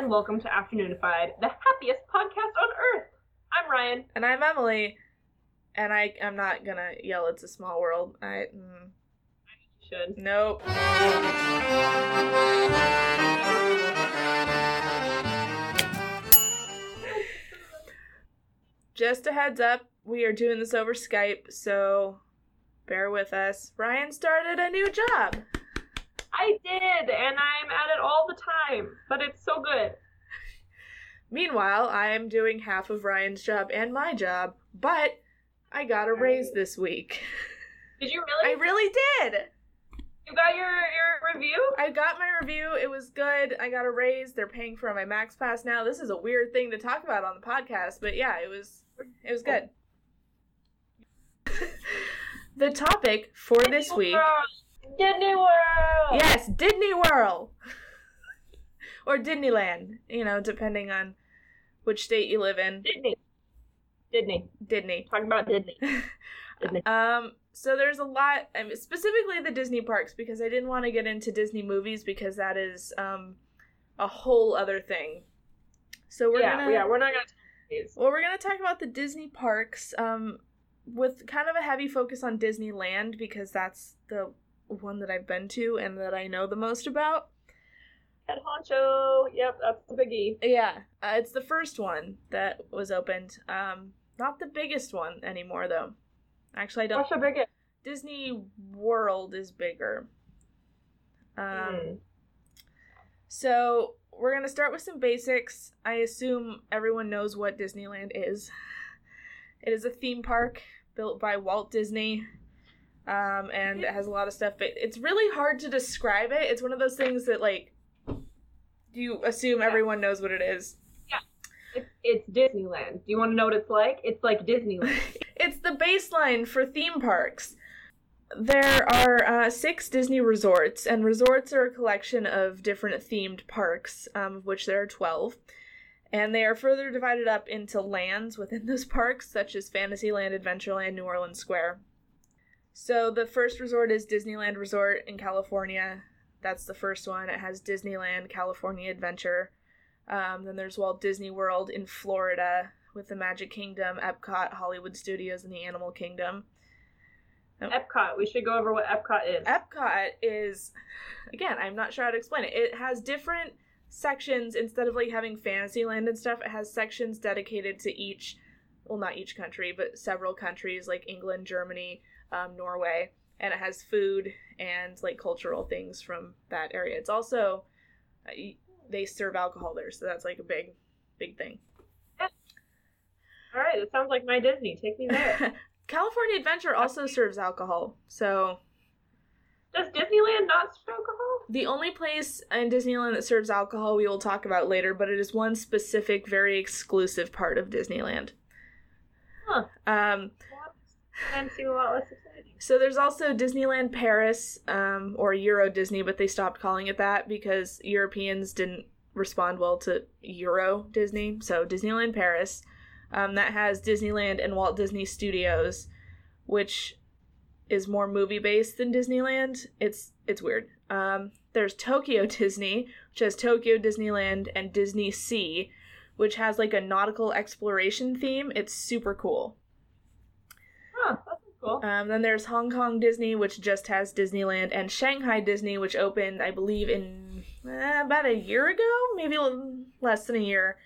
and welcome to Afternoonified, the happiest podcast on earth. I'm Ryan. And I'm Emily. And I, I'm not gonna yell, it's a small world. I, mm, Should. nope. Just a heads up, we are doing this over Skype, so bear with us. Ryan started a new job. I did, and I'm at it all the time, but it's so good. Meanwhile, I am doing half of Ryan's job and my job, but I got a raise this week. Did you really? I really? really did. You got your your review? I got my review. It was good. I got a raise. They're paying for my Max Pass now. This is a weird thing to talk about on the podcast, but yeah, it was it was good. the topic for this week, Disney World. yes, Disney World or Disneyland, you know, depending on which state you live in. Disney. Disney. Disney. Talking about Disney. Disney. Um, so there's a lot, I mean, specifically the Disney parks, because I didn't want to get into Disney movies because that is um a whole other thing. So we're yeah, gonna yeah, we're not gonna. Well, we're gonna talk about the Disney parks, um, with kind of a heavy focus on Disneyland because that's the one that I've been to and that I know the most about. Head honcho. Yep, that's the biggie. Yeah, uh, it's the first one that was opened. Um, not the biggest one anymore though. Actually, I don't. What's your biggest? Disney World is bigger. Um, Hmm. So we're gonna start with some basics. I assume everyone knows what Disneyland is. It is a theme park built by Walt Disney, um, and it has a lot of stuff. But it's really hard to describe it. It's one of those things that like you assume Yeah. everyone knows what it is. It's, it's Disneyland. Do you want to know what it's like? It's like Disneyland. It's the baseline for theme parks. There are uh, six Disney resorts, and resorts are a collection of different themed parks, um, of which there are 12. And they are further divided up into lands within those parks, such as Fantasyland, Adventureland, New Orleans Square. So the first resort is Disneyland Resort in California. That's the first one. It has Disneyland California Adventure. Um, then there's Walt Disney World in Florida with the Magic Kingdom, Epcot, Hollywood Studios, and the Animal Kingdom. Epcot. We should go over what Epcot is. Epcot is, again, I'm not sure how to explain it. It has different sections instead of like having Fantasyland and stuff. It has sections dedicated to each, well, not each country, but several countries like England, Germany, um, Norway, and it has food and like cultural things from that area. It's also uh, they serve alcohol there, so that's like a big, big thing. All right, it sounds like my Disney. Take me there. California Adventure also serves alcohol, so Does Disneyland not serve alcohol? The only place in Disneyland that serves alcohol we will talk about later, but it is one specific, very exclusive part of Disneyland. Huh. Um, And seem a lot less. So there's also Disneyland Paris, um, or Euro Disney, but they stopped calling it that because Europeans didn't respond well to Euro Disney. So Disneyland Paris, um, that has Disneyland and Walt Disney Studios, which is more movie based than Disneyland. It's it's weird. Um, there's Tokyo Disney, which has Tokyo Disneyland and Disney Sea, which has like a nautical exploration theme. It's super cool. Cool. Um, then there's Hong Kong Disney, which just has Disneyland, and Shanghai Disney, which opened, I believe, in eh, about a year ago, maybe a less than a year,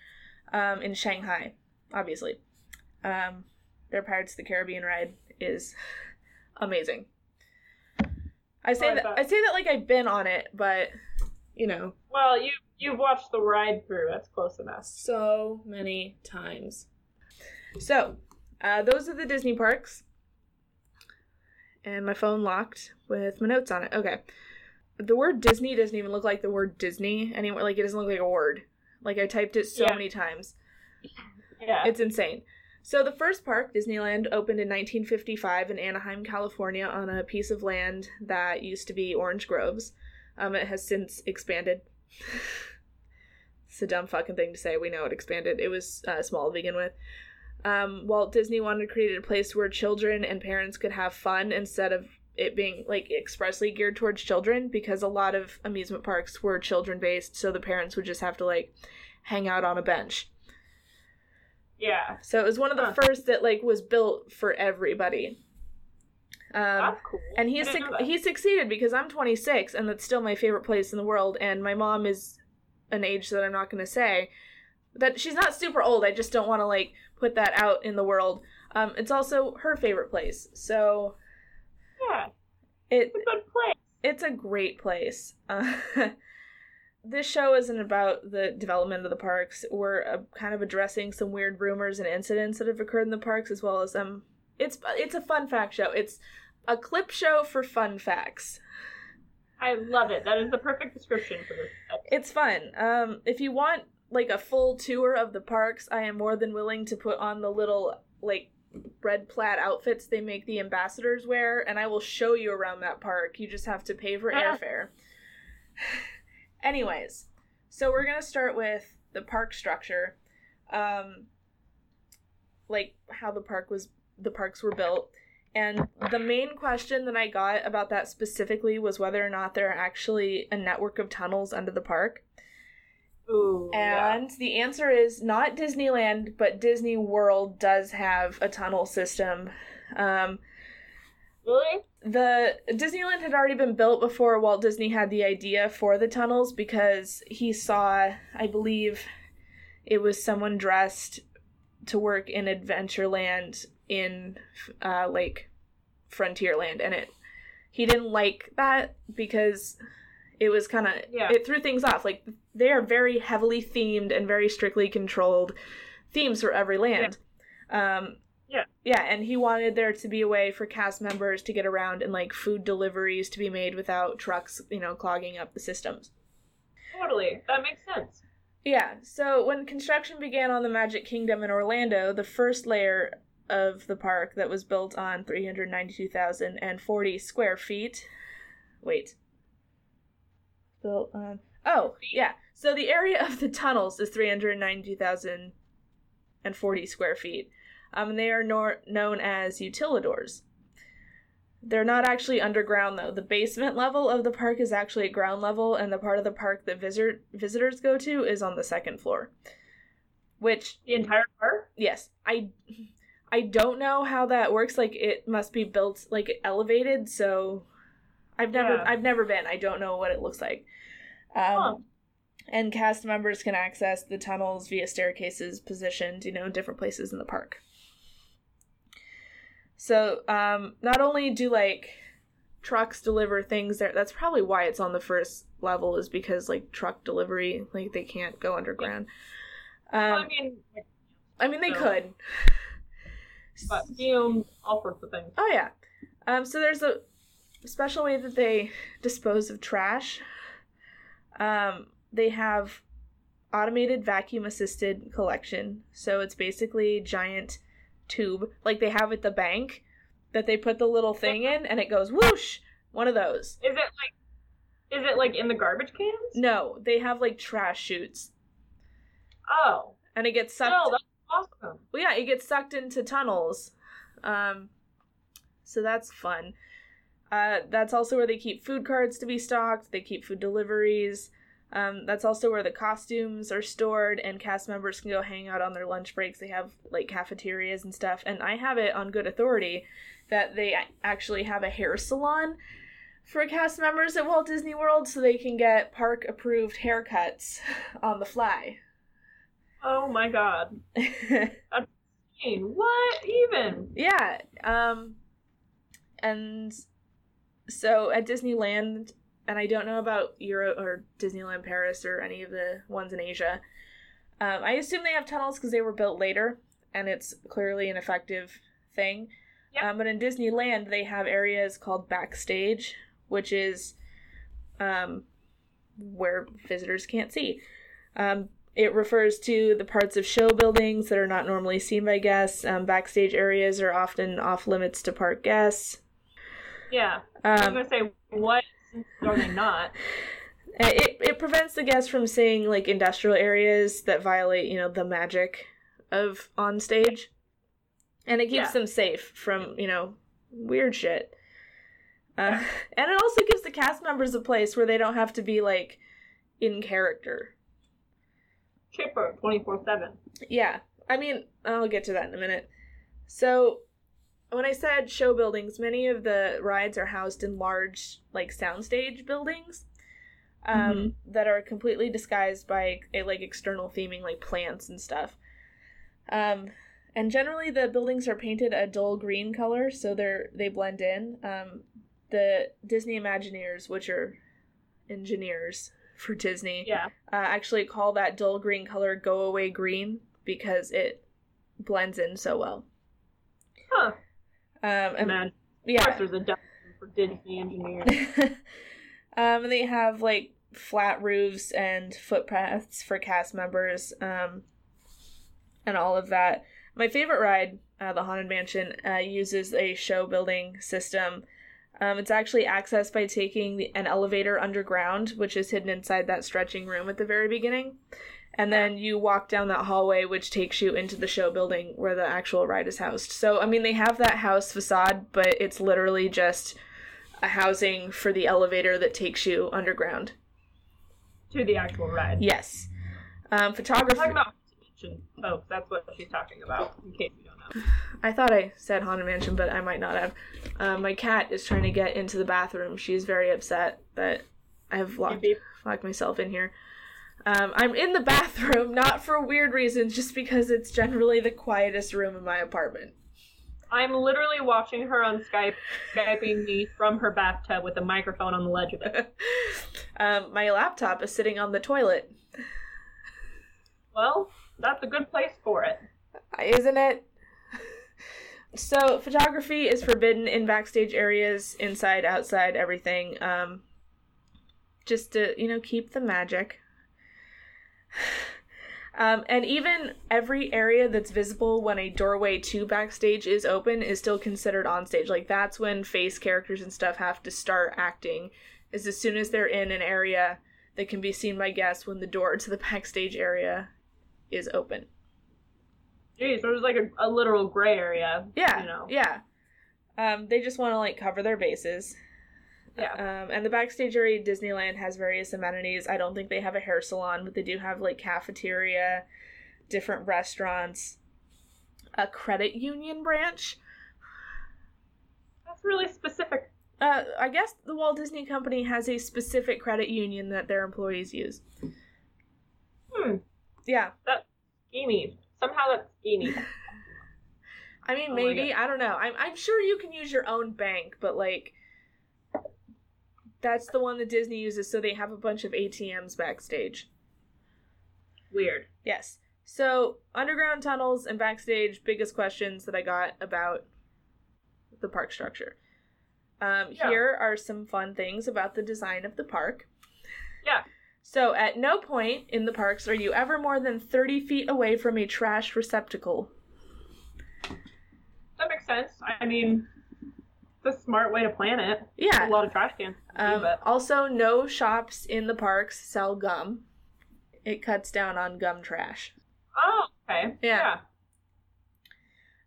um, in Shanghai. Obviously, um, their Pirates of the Caribbean ride is amazing. I say Oh, that. I say that like I've been on it, but you know, Well, you you've watched the ride through. That's close enough. so many times. So, uh, those are the Disney parks. And my phone locked with my notes on it. Okay. The word Disney doesn't even look like the word Disney anymore. Like, it doesn't look like a word. Like, I typed it so Yeah. many times. Yeah. It's insane. So, the first park, Disneyland, opened in 1955 in Anaheim, California, on a piece of land that used to be Orange Groves. Um, it has since expanded. it's a dumb fucking thing to say. We know it expanded. It was uh, small to begin with. Um, Walt Disney wanted to create a place where children and parents could have fun instead of it being like expressly geared towards children because a lot of amusement parks were children based, so the parents would just have to like hang out on a bench. Yeah. So it was one of the Huh. first that like was built for everybody. Um, That's cool. and he didn't suc know that. he succeeded because I'm 26 and that's still my favorite place in the world and my mom is an age that I'm not going to say that she's not super old I just don't want to like put that out in the world um it's also her favorite place so Yeah. it It's a good place. it's a great place uh, this show isn't about the development of the parks we're uh, kind of addressing some weird rumors and incidents that have occurred in the parks as well as um it's it's a fun fact show it's a clip show for fun facts I love it. That is the perfect description for this. episode. It's fun. Um, if you want like a full tour of the parks, I am more than willing to put on the little like red plaid outfits they make the ambassadors wear, and I will show you around that park. You just have to pay for Ah. airfare. Anyways, so we're gonna start with the park structure, um, like how the park was, the parks were built. And the main question that I got about that specifically was whether or not there are actually a network of tunnels under the park. Ooh. yeah. And the answer is not Disneyland, but Disney World does have a tunnel system. Um, Really? the Disneyland had already been built before Walt Disney had the idea for the tunnels because he saw, I believe, it was someone dressed to work in Adventureland in uh, like Frontierland, and it he didn't like that because it was kind of Yeah. it threw things off. Like they are very heavily themed and very strictly controlled themes for every land. Um, Yeah. yeah, and he wanted there to be a way for cast members to get around and like food deliveries to be made without trucks, you know, clogging up the systems. Totally. That makes sense. Yeah, so when construction began on the Magic Kingdom in Orlando, the first layer of the park that was built on 392,040 square feet. Wait. Built on. Oh, yeah. So the area of the tunnels is 392,040 square feet. Um, and they are nor- known as utilidors. They're not actually underground though. The basement level of the park is actually at ground level, and the part of the park that visit- visitors go to is on the second floor. Which, The entire park? yes, I I don't know how that works. Like it must be built like elevated, so I've never Yeah. I've never been. I don't know what it looks like. Um, Huh. and cast members can access the tunnels via staircases positioned, you know, in different places in the park. So, um, not only do like trucks deliver things there, that's probably why it's on the first level, is because like truck delivery, like they can't go underground. Um, I mean, I mean, they so- could. but fumes, all sorts of things. Oh yeah. Um, so there's a special way that they dispose of trash. Um, they have automated vacuum assisted collection. So it's basically a giant tube like they have at the bank that they put the little thing in and it goes whoosh. One of those. Is it like, is it like in the garbage cans? No, they have like trash chutes Oh. and it gets sucked. No, that's awesome. Well, yeah, it gets sucked into tunnels. Um, so that's fun. Uh, that's also where they keep food carts to be stocked. They keep food deliveries. Um, that's also where the costumes are stored, and cast members can go hang out on their lunch breaks. They have like cafeterias and stuff. And I have it on good authority that they actually have a hair salon for cast members at Walt Disney World, so they can get park approved haircuts on the fly. Oh my god. What even? Yeah. Um and so at Disneyland and I don't know about Euro or Disneyland Paris or any of the ones in Asia. Um, I assume they have tunnels because they were built later and it's clearly an effective thing. Yep. Um, but in Disneyland, they have areas called backstage, which is um, where visitors can't see. Um, it refers to the parts of show buildings that are not normally seen by guests. Um, backstage areas are often off limits to park guests. Yeah. I was Um, gonna say, what are they not? it, it prevents the guests from seeing like industrial areas that violate, you know, the magic of on stage. And it keeps Yeah. them safe from, you know, weird shit. Uh, and it also gives the cast members a place where they don't have to be like in character. Chipper, twenty four seven. Yeah. I mean, I'll get to that in a minute. So, when I said show buildings, many of the rides are housed in large, like, soundstage buildings um, that are completely disguised by a, like, external theming, like plants and stuff. Um, and generally, the buildings are painted a dull green color, so they're they blend in. Um, the Disney Imagineers, which are engineers for Disney, Yeah. uh, actually call that dull green color go away green because it blends in so well. Huh. Um, and. Of yeah. course, there's a dump for Disney engineers. um, and they have like flat roofs and footpaths for cast members, um, and all of that. My favorite ride, uh, the Haunted Mansion, uh, uses a show building system. Um, it's actually accessed by taking the, an elevator underground, which is hidden inside that stretching room at the very beginning. And then you walk down that hallway, which takes you into the show building where the actual ride is housed. So, I mean, they have that house facade, but it's literally just a housing for the elevator that takes you underground. to the actual ride. Yes. Um, photography. talking about Mansion, folks. That's what she's talking about. In case you don't know. I thought I said Haunted Mansion, but I might not have. Um, my cat is trying to get into the bathroom. She's very upset that I have locked, locked myself in here. Um, I'm in the bathroom, not for weird reasons, just because it's generally the quietest room in my apartment. I'm literally watching her on Skype, skyping me from her bathtub with a microphone on the ledge of it. um, my laptop is sitting on the toilet, Well, that's a good place for it. isn't it? So, photography is forbidden in backstage areas, inside, outside, everything. Um, just to, you know, keep the magic. Um, and even every area that's visible when a doorway to backstage is open is still considered on stage. Like that's when face characters and stuff have to start acting. Is as soon as they're in an area that can be seen by guests when the door to the backstage area is open. Jeez, it was like a, a literal gray area. Yeah, You know. yeah. Um, they just want to like cover their bases. Yeah. Um, and the backstage area at Disneyland has various amenities. I don't think they have a hair salon, but they do have like cafeteria, different restaurants, a credit union branch. That's really specific. Uh, I guess the Walt Disney Company has a specific credit union that their employees use. Hmm. Yeah, That's Schemy. Somehow that's schemy. I mean Oh maybe I don't know. I'm I'm sure you can use your own bank, but like that's the one that Disney uses, so they have a bunch of ATMs backstage. Weird. Yes. So, underground tunnels and backstage, biggest questions that I got about the park structure. Um, Yeah. Here are some fun things about the design of the park. Yeah. So, at no point in the parks are you ever more than 30 feet away from a trash receptacle. That makes sense. I mean, a smart way to plan it. Yeah. A lot of trash cans. Um, also, no shops in the parks sell gum. It cuts down on gum trash. oh, okay. Yeah.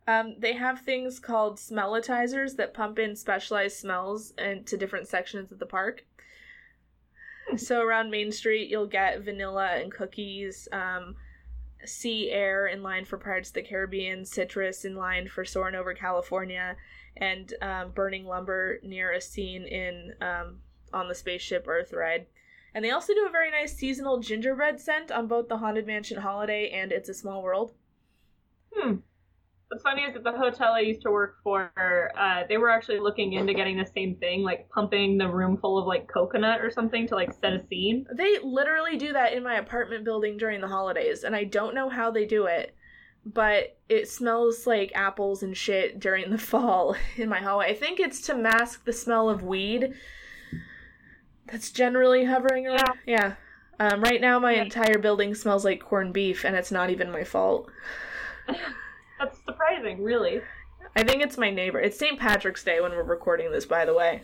Um, they have things called smellitizers that pump in specialized smells into different sections of the park. So around Main Street, you'll get vanilla and cookies, um, sea air in line for Pirates of the Caribbean, citrus in line for Soarin' Over California, and um, burning lumber near a scene in um, on the spaceship Earth ride. And they also do a very nice seasonal gingerbread scent on both the Haunted Mansion Holiday and It's a Small World. Hmm. What's funny is that the hotel I used to work for, uh, they were actually looking into getting the same thing, like pumping the room full of like coconut or something to like set a scene. They literally do that in my apartment building during the holidays, and I don't know how they do it, but it smells like apples and shit during the fall in my hallway. I think it's to mask the smell of weed that's generally hovering around. Yeah. Um, right now, my Yeah. entire building smells like corned beef, and it's not even my fault. That's surprising, really. I think it's my neighbor. It's St. Patrick's Day when we're recording this, by the way.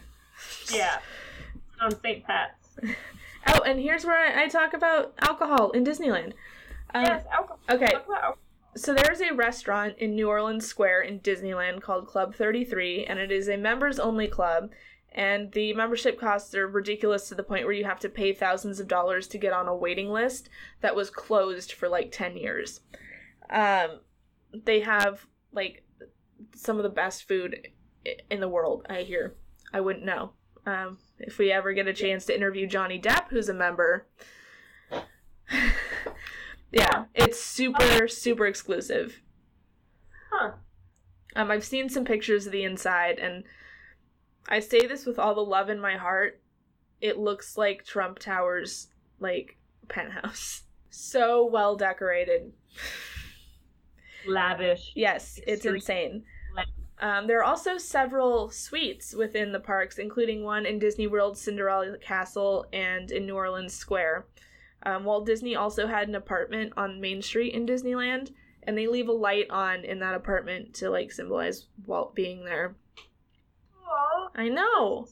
Yeah. On St. Pat's. Oh, and here's where I, I talk about alcohol in Disneyland. Um, yes, alcohol. Okay, alcohol. So there's a restaurant in New Orleans Square in Disneyland called Club 33, and it is a members only club. And the membership costs are ridiculous to the point where you have to pay thousands of dollars to get on a waiting list that was closed for like 10 years. Um, they have like some of the best food in the world, I hear. I wouldn't know. Um, if we ever get a chance to interview Johnny Depp, who's a member. yeah, it's super, super exclusive. Huh. Um, I've seen some pictures of the inside, and I say this with all the love in my heart. It looks like Trump Tower's like penthouse. So well decorated. Lavish. Yes, it's insane. Um, there are also several suites within the parks, including one in Disney World Cinderella Castle and in New Orleans Square. Um, Walt Disney also had an apartment on Main Street in Disneyland, and they leave a light on in that apartment to like symbolize Walt being there. Aw, I know.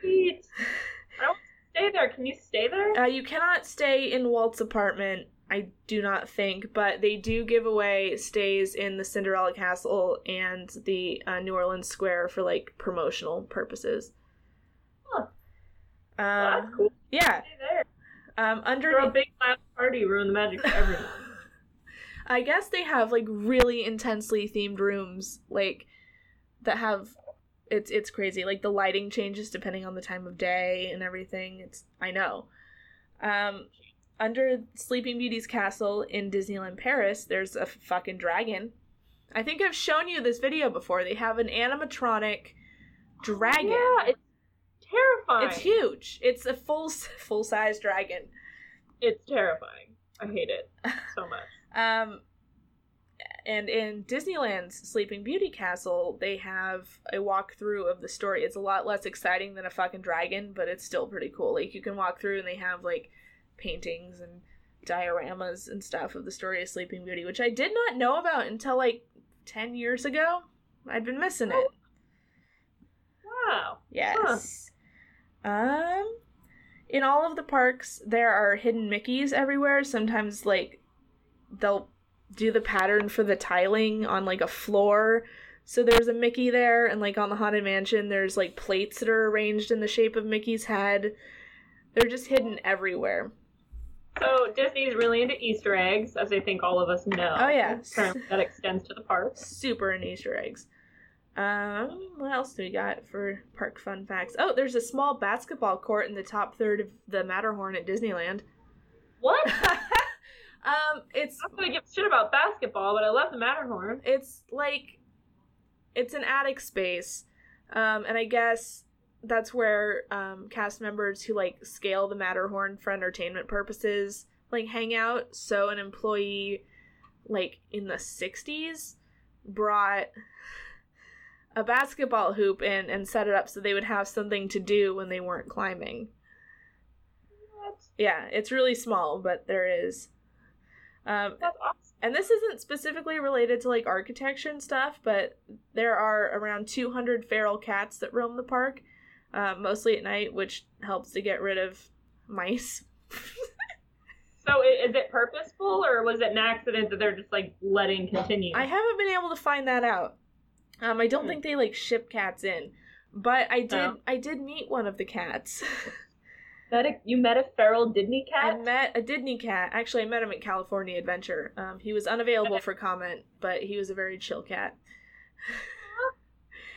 sweet. I don't stay there. Can you stay there? Uh, you cannot stay in Walt's apartment, I do not think, but they do give away stays in the Cinderella Castle and the uh, New Orleans Square for like promotional purposes. Huh. Well, Uh, that's cool. yeah. Um, Throw a big loud party, ruin the magic for everyone. I guess they have like really intensely themed rooms, like that have it's it's crazy. Like the lighting changes depending on the time of day and everything. It's I know. Um, under Sleeping Beauty's castle in Disneyland Paris, there's a fucking dragon. I think I've shown you this video before. They have an animatronic dragon. Yeah, it's terrifying. It's huge. It's a full full size dragon. It's terrifying. I hate it so much. Um, and in Disneyland's Sleeping Beauty Castle, they have a walkthrough of the story. It's a lot less exciting than a fucking dragon, but it's still pretty cool. Like you can walk through and they have like paintings and dioramas and stuff of the story of Sleeping Beauty, which I did not know about until like 10 years ago. I'd been missing it. Wow. Yes. Um in all of the parks there are hidden Mickeys everywhere. Sometimes like they'll do the pattern for the tiling on like a floor. So there's a Mickey there and like on the Haunted Mansion there's like plates that are arranged in the shape of Mickey's head. They're just hidden everywhere. So Disney's really into Easter eggs, as I think all of us know. Oh, yeah. Apparently that extends to the parks. Super in Easter eggs. Um, what else do we got for park fun facts? Oh, there's a small basketball court in the top third of the Matterhorn at Disneyland. What? um, it's I'm not gonna give a shit about basketball, but I love the Matterhorn. it's like it's an attic space, um, and I guess that's where um, cast members who like scale the Matterhorn for entertainment purposes like hang out. So an employee like in the '60s brought a basketball hoop in and set it up so they would have something to do when they weren't climbing. What? Yeah, it's really small, but there is. Um, That's awesome. and this isn't specifically related to like architecture and stuff, but there are around 200 feral cats that roam the park, uh, mostly at night, which helps to get rid of mice. So is it purposeful, or was it an accident that they're just like letting continue? I haven't been able to find that out. Um, I don't Hmm. think they like ship cats in, but I did. Oh. I did meet one of the cats. Met a, you met a feral Disney cat. I met a Disney cat. Actually, I met him at California Adventure. Um, he was unavailable for comment, but he was a very chill cat.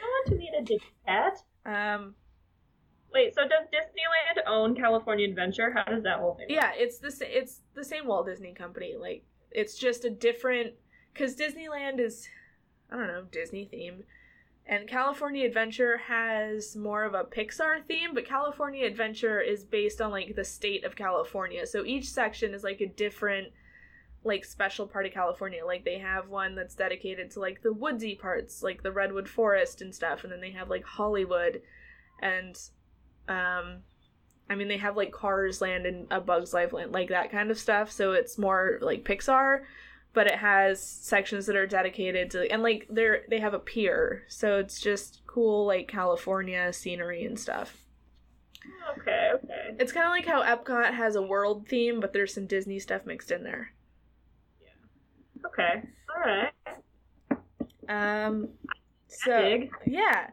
I want to meet a Disney cat. Um, Wait, so does Disneyland own California Adventure? How does that whole thing? work? Yeah, it's the sa- it's the same Walt Disney Company. Like it's just a different because Disneyland is I don't know Disney themed, and California Adventure has more of a Pixar theme. But California Adventure is based on like the state of California, so each section is like a different like special part of California. Like they have one that's dedicated to like the woodsy parts, like the redwood forest and stuff, and then they have like Hollywood, and um I mean, they have like Cars Land and A Bug's Life Land, like that kind of stuff. So it's more like Pixar, but it has sections that are dedicated to, and like they're they have a pier, so it's just cool like California scenery and stuff. Okay, okay. It's kind of like how Epcot has a world theme, but there's some Disney stuff mixed in there. Yeah. Okay. Alright. Um, so yeah,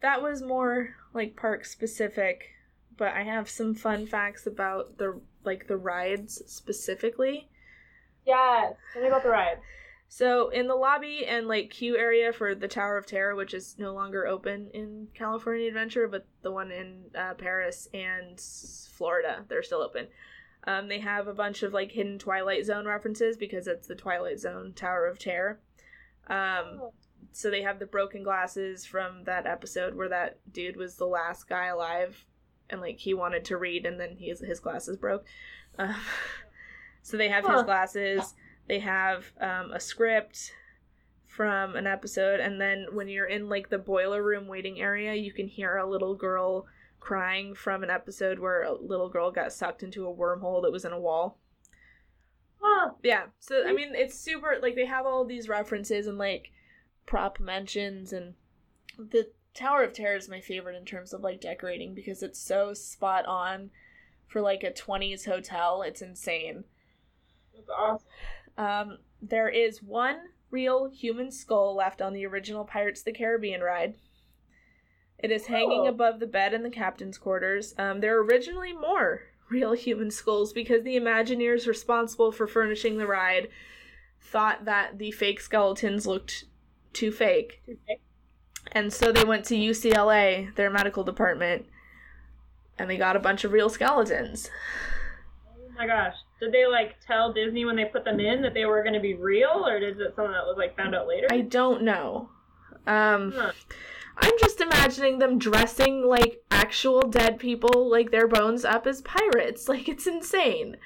that was more like park specific, but I have some fun facts about the like the rides specifically. Yes. Tell me about the ride. So in the lobby and like queue area for the Tower of Terror, which is no longer open in California Adventure, but the one in uh, Paris and Florida, they're still open. Um, they have a bunch of like hidden Twilight Zone references because it's the Twilight Zone Tower of Terror. Um, Oh. So they have the broken glasses from that episode where that dude was the last guy alive, and like he wanted to read and then his his glasses broke. Um, so they have his glasses. They have um, a script from an episode, and then when you're in like the boiler room waiting area, you can hear a little girl crying from an episode where a little girl got sucked into a wormhole that was in a wall. Huh. Yeah, so I mean, it's super like they have all these references and like prop mentions, and the Tower of Terror is my favorite in terms of like decorating because it's so spot on for like a 20s hotel. It's insane. That's awesome. Um, there is one real human skull left on the original Pirates of the Caribbean ride. It is hanging Oh. above the bed in the captain's quarters. Um, there are originally more real human skulls because the Imagineers responsible for furnishing the ride thought that the fake skeletons looked too fake. Okay. And so they went to UCLA, their medical department, and they got a bunch of real skeletons. Oh my gosh. Did they like tell Disney when they put them in that they were going to be real, or is it something that was like found out later? I don't know. Um, Huh. I'm just imagining them dressing like actual dead people, like their bones up as pirates. Like it's insane.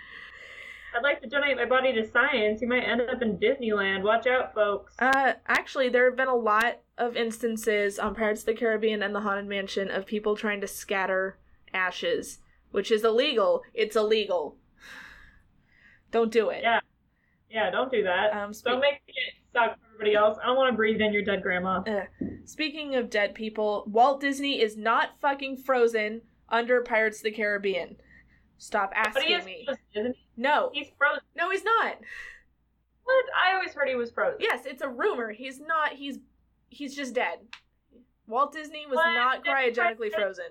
I'd like to donate my body to science. You might end up in Disneyland. Watch out, folks. Uh, actually, there have been a lot of instances on Pirates of the Caribbean and the Haunted Mansion of people trying to scatter ashes, which is illegal. It's illegal. Don't do it. Yeah. yeah, don't do that. Um, spe- don't make it suck for everybody else. I don't want to breathe in your dead grandma. Speaking of dead people, Walt Disney is not fucking frozen under Pirates of the Caribbean. Stop But asking he is me. frozen, isn't he? No, He's frozen. no, he's not. What? I always heard he was frozen. Yes, it's a rumor. He's not. He's he's just dead. Walt Disney was What? not cryogenically What? frozen.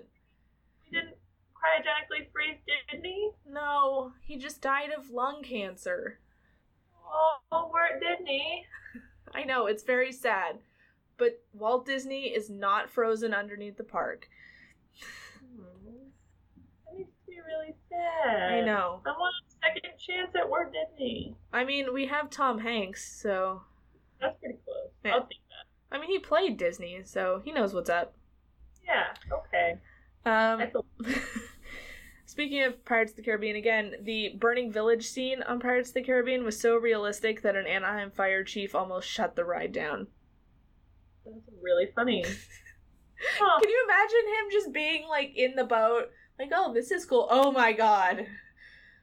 He didn't cryogenically freeze, didn't he? No, he just died of lung cancer. Oh, where didn't he? I know it's very sad, but Walt Disney is not frozen underneath the park. Hmm. That makes me really sad. I know. I want a second chance at Walt Disney. I mean, we have Tom Hanks, so That's pretty close. Yeah. I'll take that. I mean, he played Disney, so he knows what's up. Yeah, okay. Um, Speaking of Pirates of the Caribbean again, the burning village scene on Pirates of the Caribbean was so realistic that an Anaheim fire chief almost shut the ride down. that's really funny. Huh. Can you imagine him just being like in the boat, like, "Oh, this is cool. Oh my god.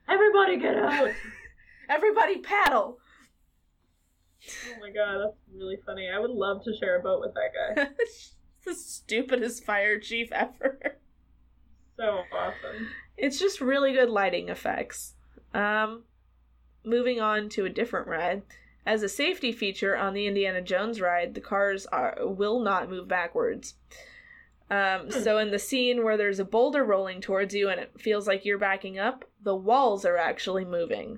Everybody get out! Everybody paddle." Oh my god, that's really funny. I would love to share a boat with that guy. the stupidest fire chief ever. So awesome. It's just really good lighting effects. Um, moving on to a different ride. As a safety feature on the Indiana Jones ride, the cars are, will not move backwards. Um, so in the scene where there's a boulder rolling towards you and it feels like you're backing up, the walls are actually moving.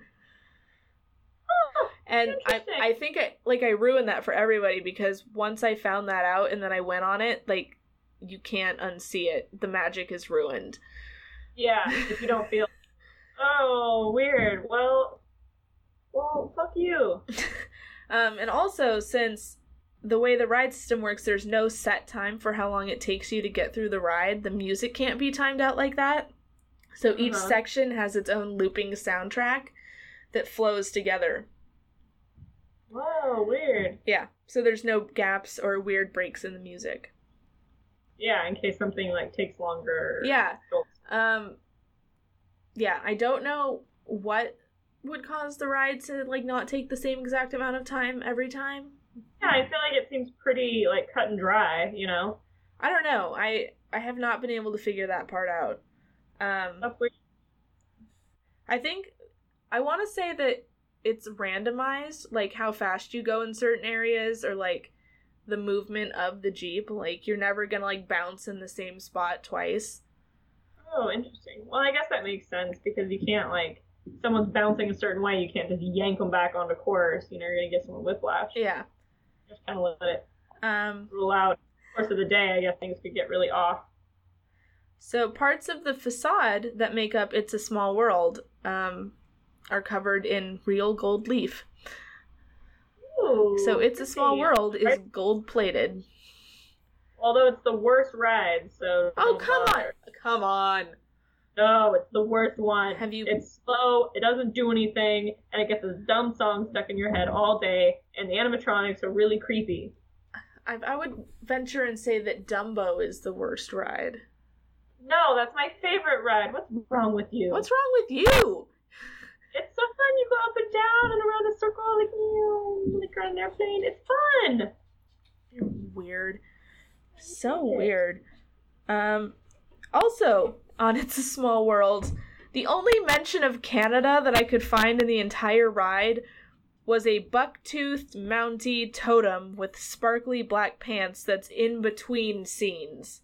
Oh, And I, I think I like I ruined that for everybody because once I found that out and then I went on it, like you can't unsee it. The magic is ruined. yeah, if you don't feel. Oh, weird. Well, well, fuck you. Um, and also, since the way the ride system works, there's no set time for how long it takes you to get through the ride. The music can't be timed out like that. So each Uh-huh. section has its own looping soundtrack that flows together. Whoa, weird. Yeah, so there's no gaps or weird breaks in the music. Yeah, in case something like takes longer. Yeah. Um, yeah, I don't know what would cause the ride to like not take the same exact amount of time every time. Yeah, I feel like it seems pretty like cut and dry. You know. I don't know. I I have not been able to figure that part out. Um, I think I want to say that it's randomized, like how fast you go in certain areas, or like the movement of the Jeep. Like you're never gonna like bounce in the same spot twice. Oh, interesting. Well, I guess that makes sense because you can't like someone's bouncing a certain way, you can't just yank them back onto course. You know, you're gonna get someone whiplash. Yeah. Just kind of let it Um roll out. Course of the day, I guess things could get really off. so parts of the facade that make up It's a Small World um are covered in real gold leaf. Ooh, So It's a Small. World is gold plated. Although it's the worst ride, so. Oh come on. Come on. No, it's the worst one. Have you It's slow, it doesn't do anything, and it gets this dumb song stuck in your head all day, and the animatronics are really creepy. I, I would venture and say that Dumbo is the worst ride. No, that's my favorite ride. What's wrong with you? What's wrong with you? It's so fun. You go up and down and around a circle like you, like on an airplane. It's fun. You're weird. So weird. Um also on It's a Small World, the only mention of Canada that I could find in the entire ride was a buck-toothed Mountie totem with sparkly black pants that's in between scenes.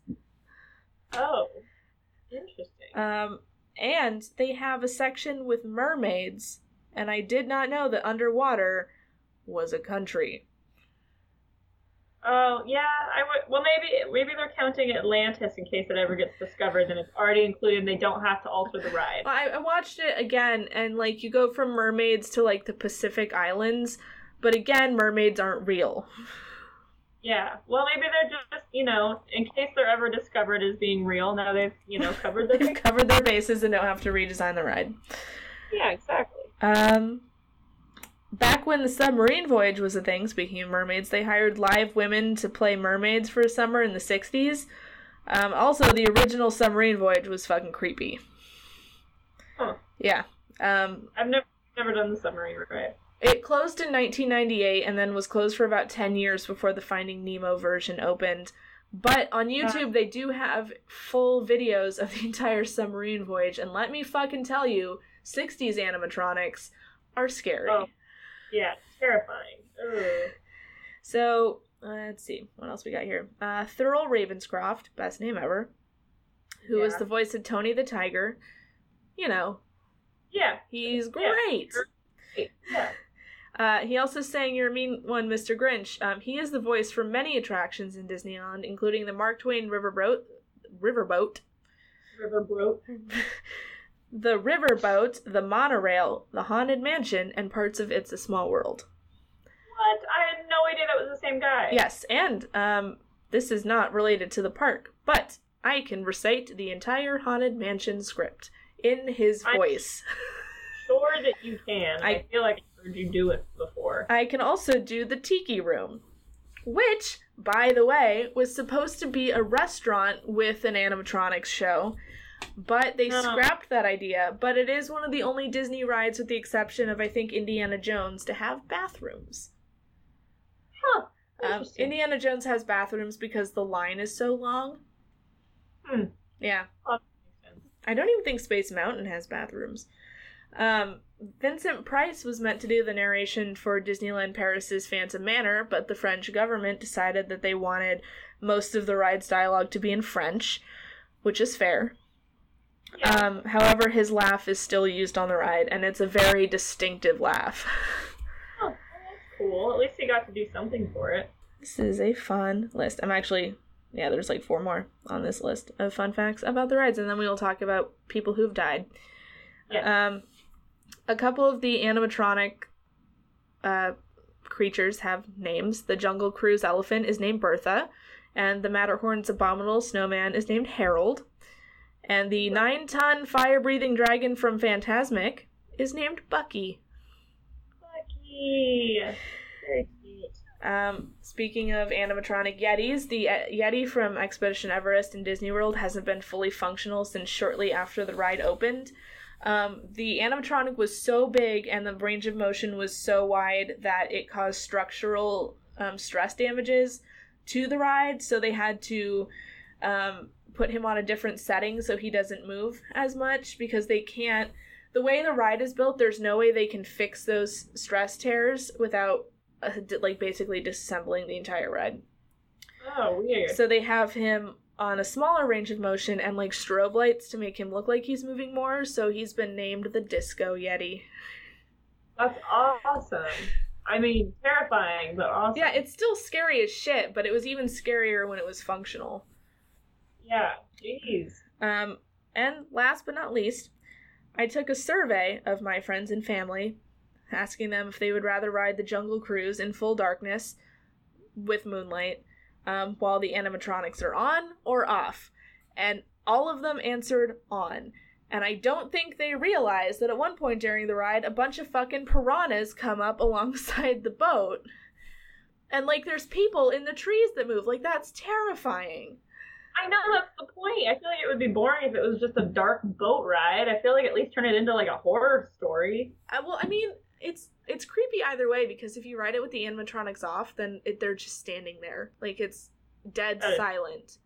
Oh, interesting. Um, and they have a section with mermaids, and I did not know that underwater was a country. Oh yeah, I would. Well, maybe maybe they're counting Atlantis in case it ever gets discovered, and it's already included. and They don't have to alter the ride. I, I watched it again, and like you go from mermaids to like the Pacific Islands, but again, mermaids aren't real. Yeah. Well, maybe they're just you know in case they're ever discovered as being real. Now they've you know covered They've covered their bases and don't have to redesign the ride. yeah, exactly. Um, back when the submarine voyage was a thing, speaking of mermaids, they hired live women to play mermaids for a summer in the 60s. Um, also, the original submarine voyage was fucking creepy. Huh. Yeah. Um, I've never never done the submarine ride. it closed in 1998 and then was closed for about 10 years before the Finding Nemo version opened. But on YouTube, they do have full videos of the entire submarine voyage, and let me fucking tell you, 60s animatronics are scary. Oh. Yeah, terrifying. Ugh. So uh, let's see what else we got here. Uh, Thurl Ravenscroft, best name ever, who is Yeah. the voice of Tony the Tiger. You know, Yeah. he's great. Yeah. Uh, he also sang "Your Mean One, Mr. Grinch." Um, he is the voice for many attractions in Disneyland, including the Mark Twain Riverboat, Riverboat, River broke. the Riverboat, the Monorail, the Haunted Mansion, and parts of It's a Small World. What? I had no idea that was the same guy. Yes, and um, this is not related to the park, but I can recite the entire Haunted Mansion script in his voice. Sure that you can. I, I- feel like I heard you do it before. I can also do the Tiki Room, which, by the way, was supposed to be a restaurant with an animatronics show, but they Oh. scrapped that idea. But it is one of the only Disney rides, with the exception of, I think, Indiana Jones, to have bathrooms. Huh. Um. Indiana Jones has bathrooms because the line is so long. Hmm. Yeah. Oh, that makes sense. I don't even think Space Mountain has bathrooms. Um, Vincent Price was meant to do the narration for Disneyland Paris's Phantom Manor, but the French government decided that they wanted most of the ride's dialogue to be in French, which is fair. Yeah. Um, however, his laugh is still used on the ride, and it's a very distinctive laugh. oh, that's cool. At least he got to do something for it. This is a fun list. I'm actually, yeah, there's like four more on this list of fun facts about the rides, and then we will talk about people who've died. Yeah. Um, a couple of the animatronic uh, creatures have names. The Jungle Cruise elephant is named Bertha, and the Matterhorn's abominable snowman is named Harold, and the nine-ton fire-breathing dragon from Fantasmic is named Bucky. Bucky! Very cute. Um, speaking of animatronic Yetis, the uh, Yeti from Expedition Everest in Disney World hasn't been fully functional since shortly after the ride opened. Um, the animatronic was so big and the range of motion was so wide that it caused structural um, stress damages to the ride, so they had to um, put him on a different setting so he doesn't move as much because they can't. The way the ride is built, there's no way they can fix those stress tears without uh, like basically disassembling the entire ride. Oh, weird. So they have him on a smaller range of motion and like strobe lights to make him look like he's moving more. So he's been named the Disco Yeti. That's awesome. I mean, terrifying, but awesome. Yeah, it's still scary as shit, but it was even scarier when it was functional. Yeah, jeez. Um, and last but not least, I took a survey of my friends and family, asking them if they would rather ride the Jungle Cruise in full darkness with moonlight um, while the animatronics are on or off. And all of them answered on. And I don't think they realized that at one point during the ride, a bunch of fucking piranhas come up alongside the boat. And like there's people in the trees that move. Like that's terrifying. I know that's the point. I feel like it would be boring if it was just a dark boat ride. I feel like at least turn it into like a horror story. Uh, well, I mean, it's it's creepy either way because if you ride it with the animatronics off, then it, they're just standing there, like it's dead That is- silent.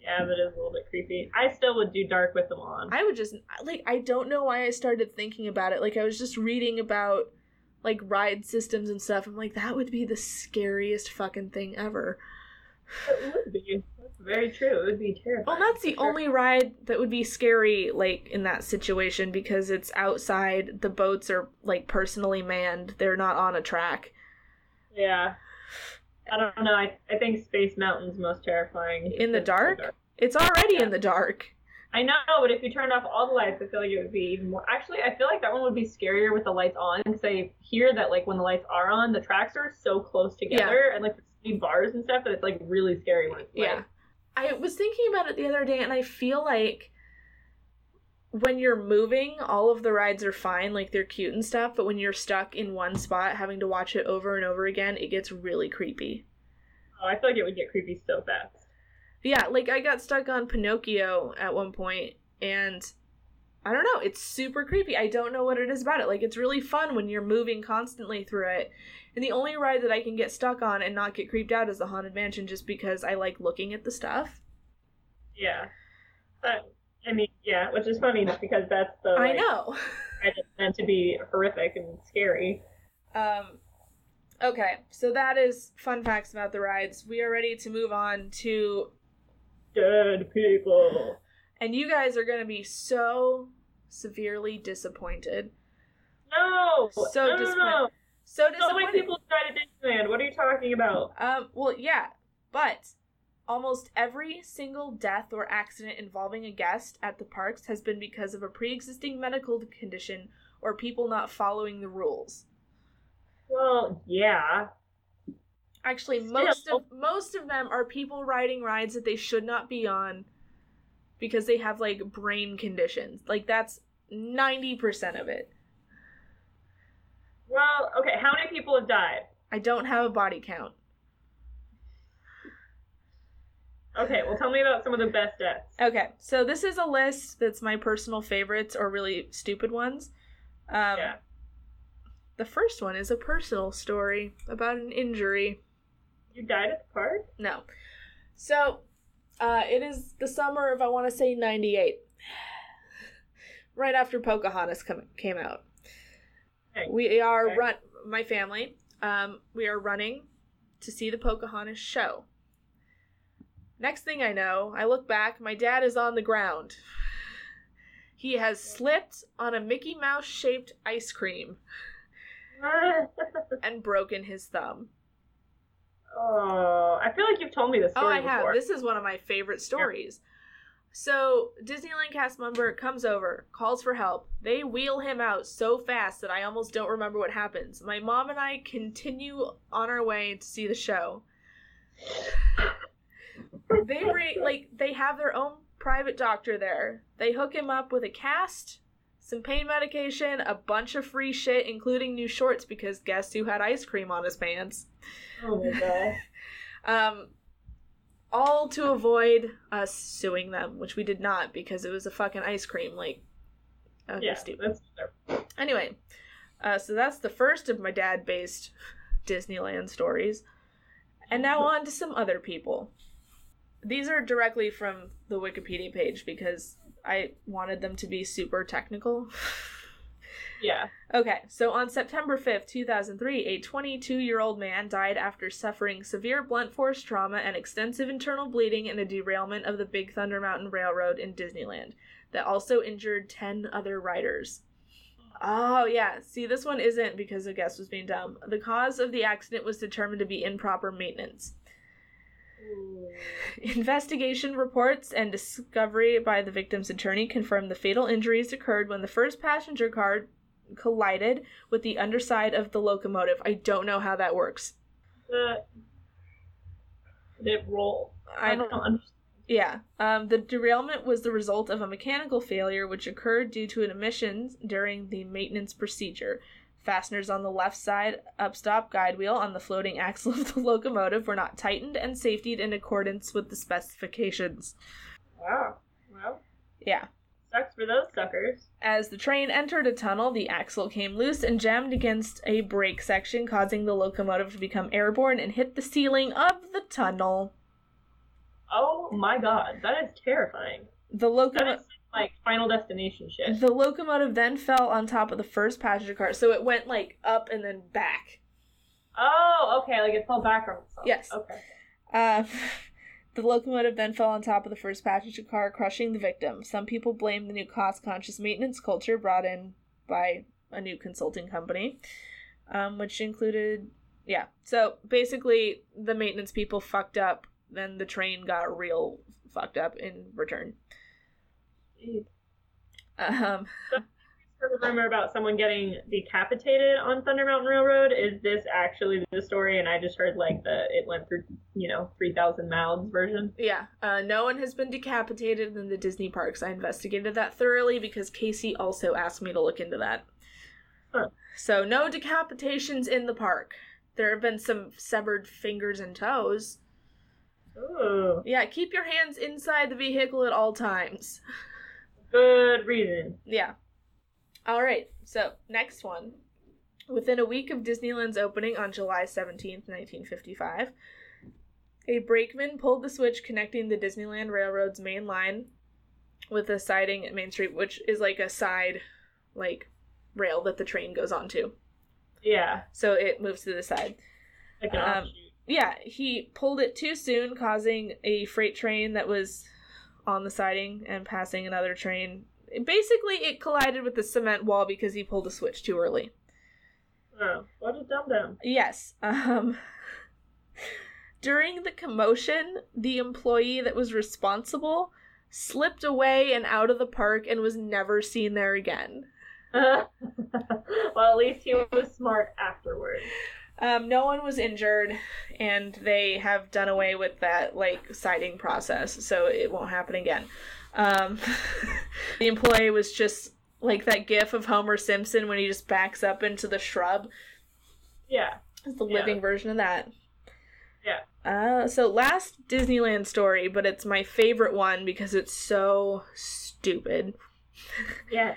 Yeah, that is a little bit creepy. I still would do dark with them on. I would just like I don't know why I started thinking about it. Like I was just reading about like ride systems and stuff. I'm like that would be the scariest fucking thing ever. It would be. Very true. It would be terrifying. Well, that's the sure. only ride that would be scary like in that situation because it's outside. The boats are like personally manned. They're not on a track. Yeah. I don't know. I, I think Space Mountain's most terrifying. In the It's dark? It's already Yeah. in the dark. I know, but if you turned off all the lights, I feel like it would be even more. Actually, I feel like that one would be scarier with the lights on because I hear that like when the lights are on, the tracks are so close together and like the bars and stuff that it's like really scary when it's. Yeah. I was thinking about it the other day and I feel like when you're moving, all of the rides are fine, like they're cute and stuff, but when you're stuck in one spot having to watch it over and over again, it gets really creepy. Oh, I feel like it would get creepy so fast. Yeah, like I got stuck on Pinocchio at one point and I don't know, it's super creepy. I don't know what it is about it. Like it's really fun when you're moving constantly through it. And the only ride that I can get stuck on and not get creeped out is the Haunted Mansion just because I like looking at the stuff. Yeah. But I mean, yeah, which is funny because that's the I know. ride that's meant to be horrific and scary. Um, okay, so that is fun facts about the rides. We are ready to move on to, Dead people. and you guys are going to be so severely disappointed. No. So no, no, disappointed. no. So So many people died at Disneyland. What are you talking about? Um, well, yeah, but almost every single death or accident involving a guest at the parks has been because of a pre-existing medical condition or people not following the rules. Well, yeah. Actually, Still. most of most of them are people riding rides that they should not be on because they have like brain conditions. Like that's 90% of it. Well, okay. How many people have died? I don't have a body count. Okay, well, tell me about some of the best deaths. Okay, so this is a list that's my personal favorites or really stupid ones. Um, yeah. The first one is a personal story about an injury. You died at the park? No. So, uh, it is the summer of, I want to say, 98. right after Pocahontas come, came out. We are Okay. run, my family, um, we are running to see the Pocahontas show. Next thing I know, I look back, my dad is on the ground. He has slipped on a Mickey Mouse shaped ice cream and broken his thumb. oh, I feel like you've told me this Oh, story I have. before. This is one of my favorite stories. So, Disneyland cast member comes over, calls for help. They wheel him out so fast that I almost don't remember what happens. My mom and I continue on our way to see the show. They bring, like, they have their own private doctor there. They hook him up with a cast, some pain medication, a bunch of free shit, including new shorts because guess who had ice cream on his pants? Oh my god. Um, all to avoid us suing them, which we did not because it was a fucking ice cream. Like, okay, yeah, stupid. Anyway, uh, so that's the first of my dad based Disneyland stories. And now on to some other people. These are directly from the Wikipedia page because I wanted them to be super technical. Yeah. Okay, so on September 5th, 2003, a 22 year old man died after suffering severe blunt force trauma and extensive internal bleeding in a derailment of the Big Thunder Mountain Railroad in Disneyland that also injured 10 other riders. Oh, yeah. See, this one isn't because the guest was being dumb. The cause of the accident was determined to be improper maintenance. Investigation reports and discovery by the victim's attorney confirmed the fatal injuries occurred when the first passenger car collided with the underside of the locomotive. I don't know how that works. The it roll? I, I don't understand. Yeah. Um, the derailment was the result of a mechanical failure which occurred due to an emission during the maintenance procedure. Fasteners on the left side upstop guide wheel on the floating axle of the locomotive were not tightened and safetied in accordance with the specifications. Wow. Well, Yeah. Sucks for those suckers. As the train entered a tunnel, the axle came loose and jammed against a brake section, causing the locomotive to become airborne and hit the ceiling of the tunnel. Oh my god, that is terrifying. The locomotive. is like Final Destination shit. The locomotive then fell on top of the first passenger car, so it went like up and then back. Oh, okay, like it fell back on itself. Yes. Okay. Uh, the locomotive then fell on top of the first passenger car, crushing the victim. Some people blame the new cost conscious maintenance culture brought in by a new consulting company, um, which included, yeah. So basically, the maintenance people fucked up, then the train got real fucked up in return. Um, heard a rumor about someone getting decapitated on Thunder Mountain Railroad. Is this actually the story? And I just heard like the it went through you know three thousand mouths version. yeah, uh, no one has been decapitated in the Disney parks. I investigated that thoroughly because Casey also asked me to look into that. Huh. So, no decapitations in the park. There have been some severed fingers and toes. Ooh, Yeah, keep your hands inside the vehicle at all times. good reason. Yeah. All right. So, next one. Within a week of Disneyland's opening on July 17th, 1955, a brakeman pulled the switch connecting the Disneyland Railroad's main line with a siding at Main Street, which is like a side, like, rail that the train goes onto. Yeah, So it moves to the side. like an Um. Yeah, he pulled it too soon, causing a freight train that was on the siding and passing another train. Basically, it collided with the cement wall because he pulled a switch too early. Oh, what a dum dum. Yes. Um During the commotion, the employee that was responsible slipped away and out of the park and was never seen there again. well, at least he was smart afterwards. Um, no one was injured, and they have done away with that like siding process, so it won't happen again. Um, the employee was just like that gif of Homer Simpson when he just backs up into the shrub. Yeah. It's the Yeah. living version of that. Yeah. Uh, so last Disneyland story, but it's my favorite one because it's so stupid. Yeah.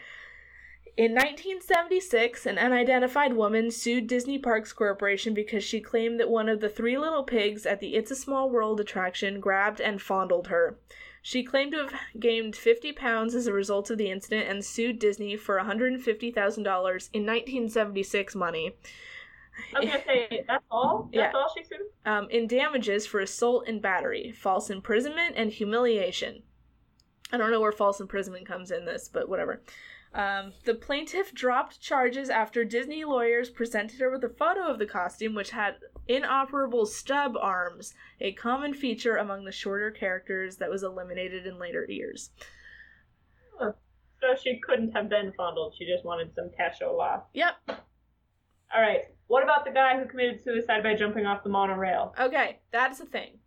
In 1976, an unidentified woman sued Disney Parks Corporation because she claimed that one of the three little pigs at the It's a Small World attraction grabbed and fondled her. She claimed to have gained 50 pounds as a result of the incident and sued Disney for $150,000 in 1976 money I was gonna say that's all. That's Yeah. all she sued. um, in damages for assault and battery, false imprisonment, and humiliation. I don't know where false imprisonment comes in this, but whatever. Um, the plaintiff dropped charges after Disney lawyers presented her with a photo of the costume, which had inoperable stub arms, a common feature among the shorter characters that was eliminated in later years. So she couldn't have been fondled. She just wanted some cashola. Yep. All right. What about the guy who committed suicide by jumping off the monorail? Okay, that's a thing.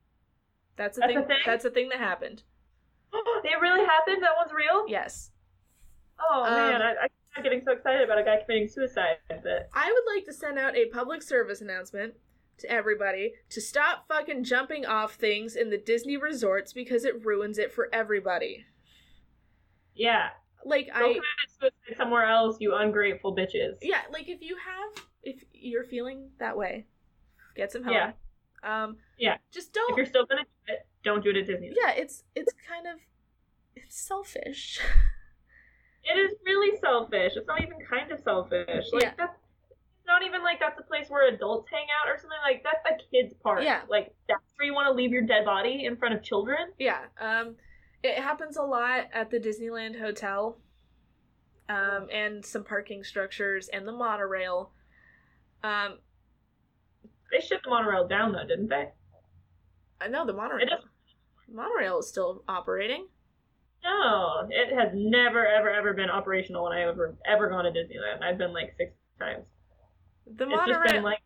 That's a That's a thing. thing? That's a thing that happened. it really happened. That one's real. Yes. Oh Um, man, I, I'm getting so excited about a guy committing suicide. But I would like to send out a public service announcement to everybody to stop fucking jumping off things in the Disney resorts because it ruins it for everybody. yeah, Like go I commit suicide somewhere else, you ungrateful bitches. yeah, like if you have if you're feeling that way, get some help. Yeah. Um Yeah. Just don't If you're still gonna do it, don't do it at Disney. Yeah, it's it's kind of it's selfish. It is really selfish. It's not even kind of selfish. Like Yeah. that's it's not even like that's a place where adults hang out or something like that's a kid's park. Yeah. Like that's where you want to leave your dead body in front of children. Yeah. Um, it happens a lot at the Disneyland Hotel, um, and some parking structures and the monorail. Um, They shut the monorail down though, didn't they? I know the monorail. Monorail is still operating. No, it has never, ever, ever been operational when I ever, ever gone to Disneyland. I've been like six times. The It's just monorail. been like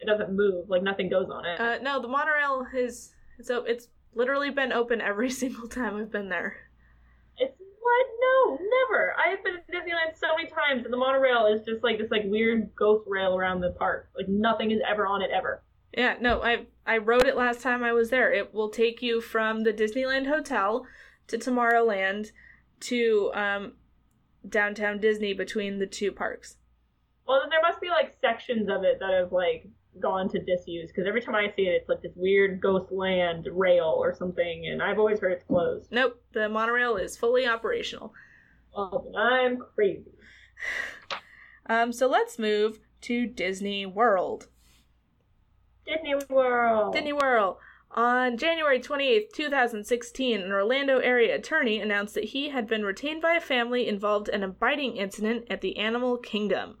it doesn't move, like nothing goes on it. uh, no, the monorail is so it's literally been open every single time I've been there. it's what? No, never. I have been to Disneyland so many times, and the monorail is just like this like weird ghost rail around the park. Like nothing is ever on it ever. Yeah, no, I I rode it last time I was there. It will take you from the Disneyland Hotel to Tomorrowland to um downtown Disney between the two parks. Well, then there must be like sections of it that have like gone to disuse because every time I see it, it's like this weird ghost land rail or something, and I've always heard it's closed. Nope, the monorail is fully operational. Then I'm crazy. Um so let's move to Disney World. Disney World. Disney World. On January 28, 2016, an Orlando area attorney announced that he had been retained by a family involved in a biting incident at the Animal Kingdom.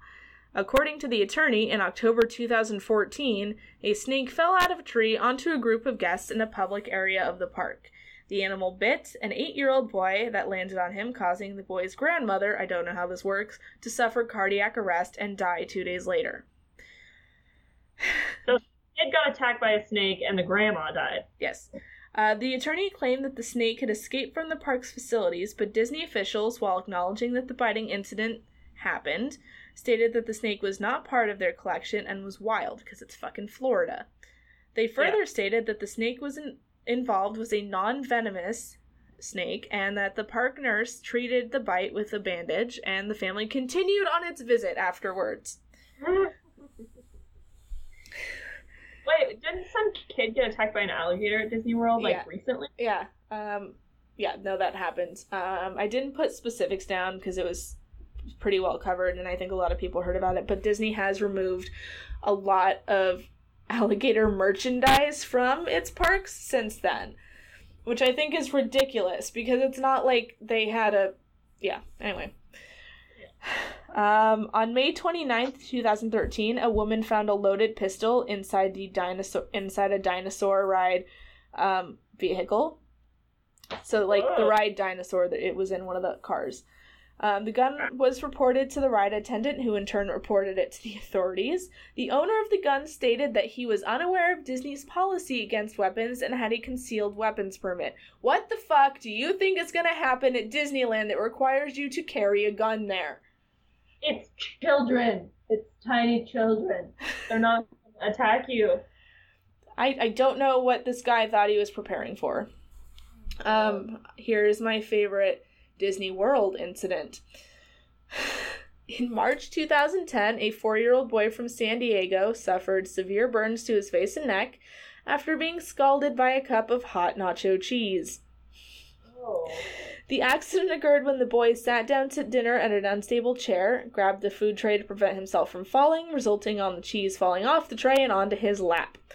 According to the attorney, in October 2014, a snake fell out of a tree onto a group of guests in a public area of the park. The animal bit an eight year old boy that landed on him, causing the boy's grandmother, I don't know how this works, to suffer cardiac arrest and die two days later. Kid got attacked by a snake, and the grandma died. Yes. Uh, the attorney claimed that the snake had escaped from the park's facilities, but Disney officials, while acknowledging that the biting incident happened, stated that the snake was not part of their collection and was wild because it's fucking Florida. They further stated that the snake was in- involved was a non venomous snake and that the park nurse treated the bite with a bandage and the family continued on its visit afterwards. Wait, didn't some kid get attacked by an alligator at Disney World like Yeah. recently? Yeah. Um yeah, no that happened. Um I didn't put specifics down because it was pretty well covered and I think a lot of people heard about it, but Disney has removed a lot of alligator merchandise from its parks since then, which I think is ridiculous because it's not like they had a yeah, anyway. Um, on May 29th, 2013, a woman found a loaded pistol inside the dinosaur inside a dinosaur ride um, vehicle. So, like the ride dinosaur, that it was in one of the cars. Um, the gun was reported to the ride attendant, who in turn reported it to the authorities. The owner of the gun stated that he was unaware of Disney's policy against weapons and had a concealed weapons permit. What the fuck do you think is going to happen at Disneyland that requires you to carry a gun there? It's children. It's tiny children. They're not gonna attack you. I, I don't know what this guy thought he was preparing for. Um, here's my favorite Disney World incident. In March 2010, a four year old boy from San Diego suffered severe burns to his face and neck after being scalded by a cup of hot nacho cheese. The accident occurred when the boy sat down to dinner at an unstable chair, grabbed the food tray to prevent himself from falling, resulting on the cheese falling off the tray and onto his lap.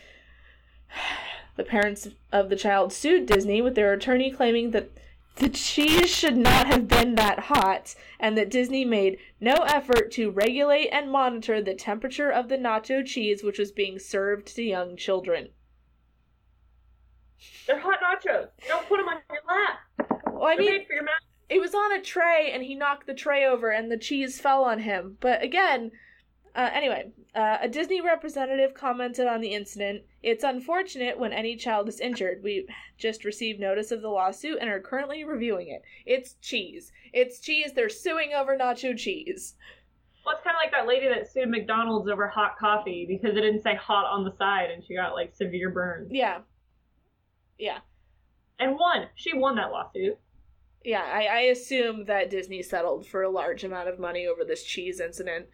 The parents of the child sued Disney with their attorney claiming that the cheese should not have been that hot and that Disney made no effort to regulate and monitor the temperature of the nacho cheese which was being served to young children. They're hot nachos. Don't put them on your lap. Well, I mean, it was on a tray and he knocked the tray over and the cheese fell on him. But again, uh, anyway, uh, a Disney representative commented on the incident. It's unfortunate when any child is injured. We just received notice of the lawsuit and are currently reviewing it. It's cheese. It's cheese. They're suing over nacho cheese. Well, it's kind of like that lady that sued McDonald's over hot coffee because it didn't say hot on the side, and she got like severe burns. Yeah. Yeah. And won. She won that lawsuit. Yeah, I, I assume that Disney settled for a large amount of money over this cheese incident.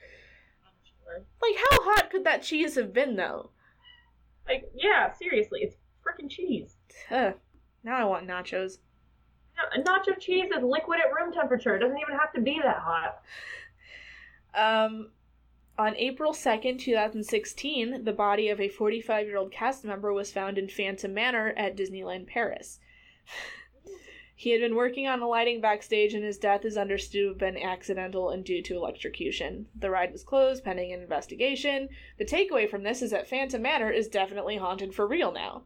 Sure. Like, how hot could that cheese have been, though? Like, yeah, seriously, it's freaking cheese. Ugh. Now I want nachos. nacho cheese is liquid at room temperature. It doesn't even have to be that hot. Um, on April 2nd, 2016, the body of a 45 year old cast member was found in Phantom Manor at Disneyland Paris. He had been working on the lighting backstage, and his death is understood to have been accidental and due to electrocution. The ride was closed pending an investigation. The takeaway from this is that Phantom Manor is definitely haunted for real now.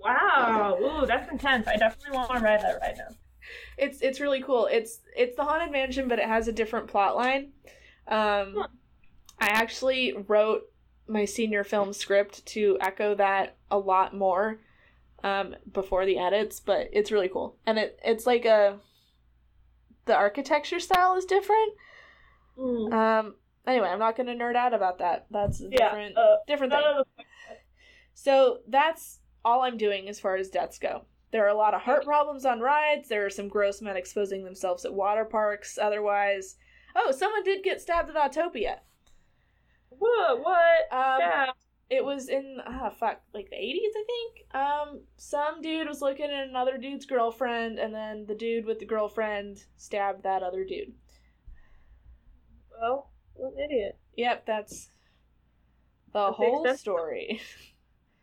Wow. Ooh, that's intense. I definitely want to ride that ride now. It's it's really cool. It's it's the haunted mansion, but it has a different plot line. Um, Huh. I actually wrote my senior film script to echo that a lot more um, before the edits, but it's really cool. And it it's like a the architecture style is different. Mm. Um, anyway, I'm not gonna nerd out about that. That's a Yeah, different uh, different thing. So that's all I'm doing as far as deaths go. There are a lot of heart problems on rides. There are some gross men exposing themselves at water parks. Otherwise, oh, someone did get stabbed at Autopia. What? What? Um, yeah. It was in ah fuck like the 80s, I think. Um, some dude was looking at another dude's girlfriend, and then the dude with the girlfriend stabbed that other dude. Well, what an idiot. Yep, that's the whole story.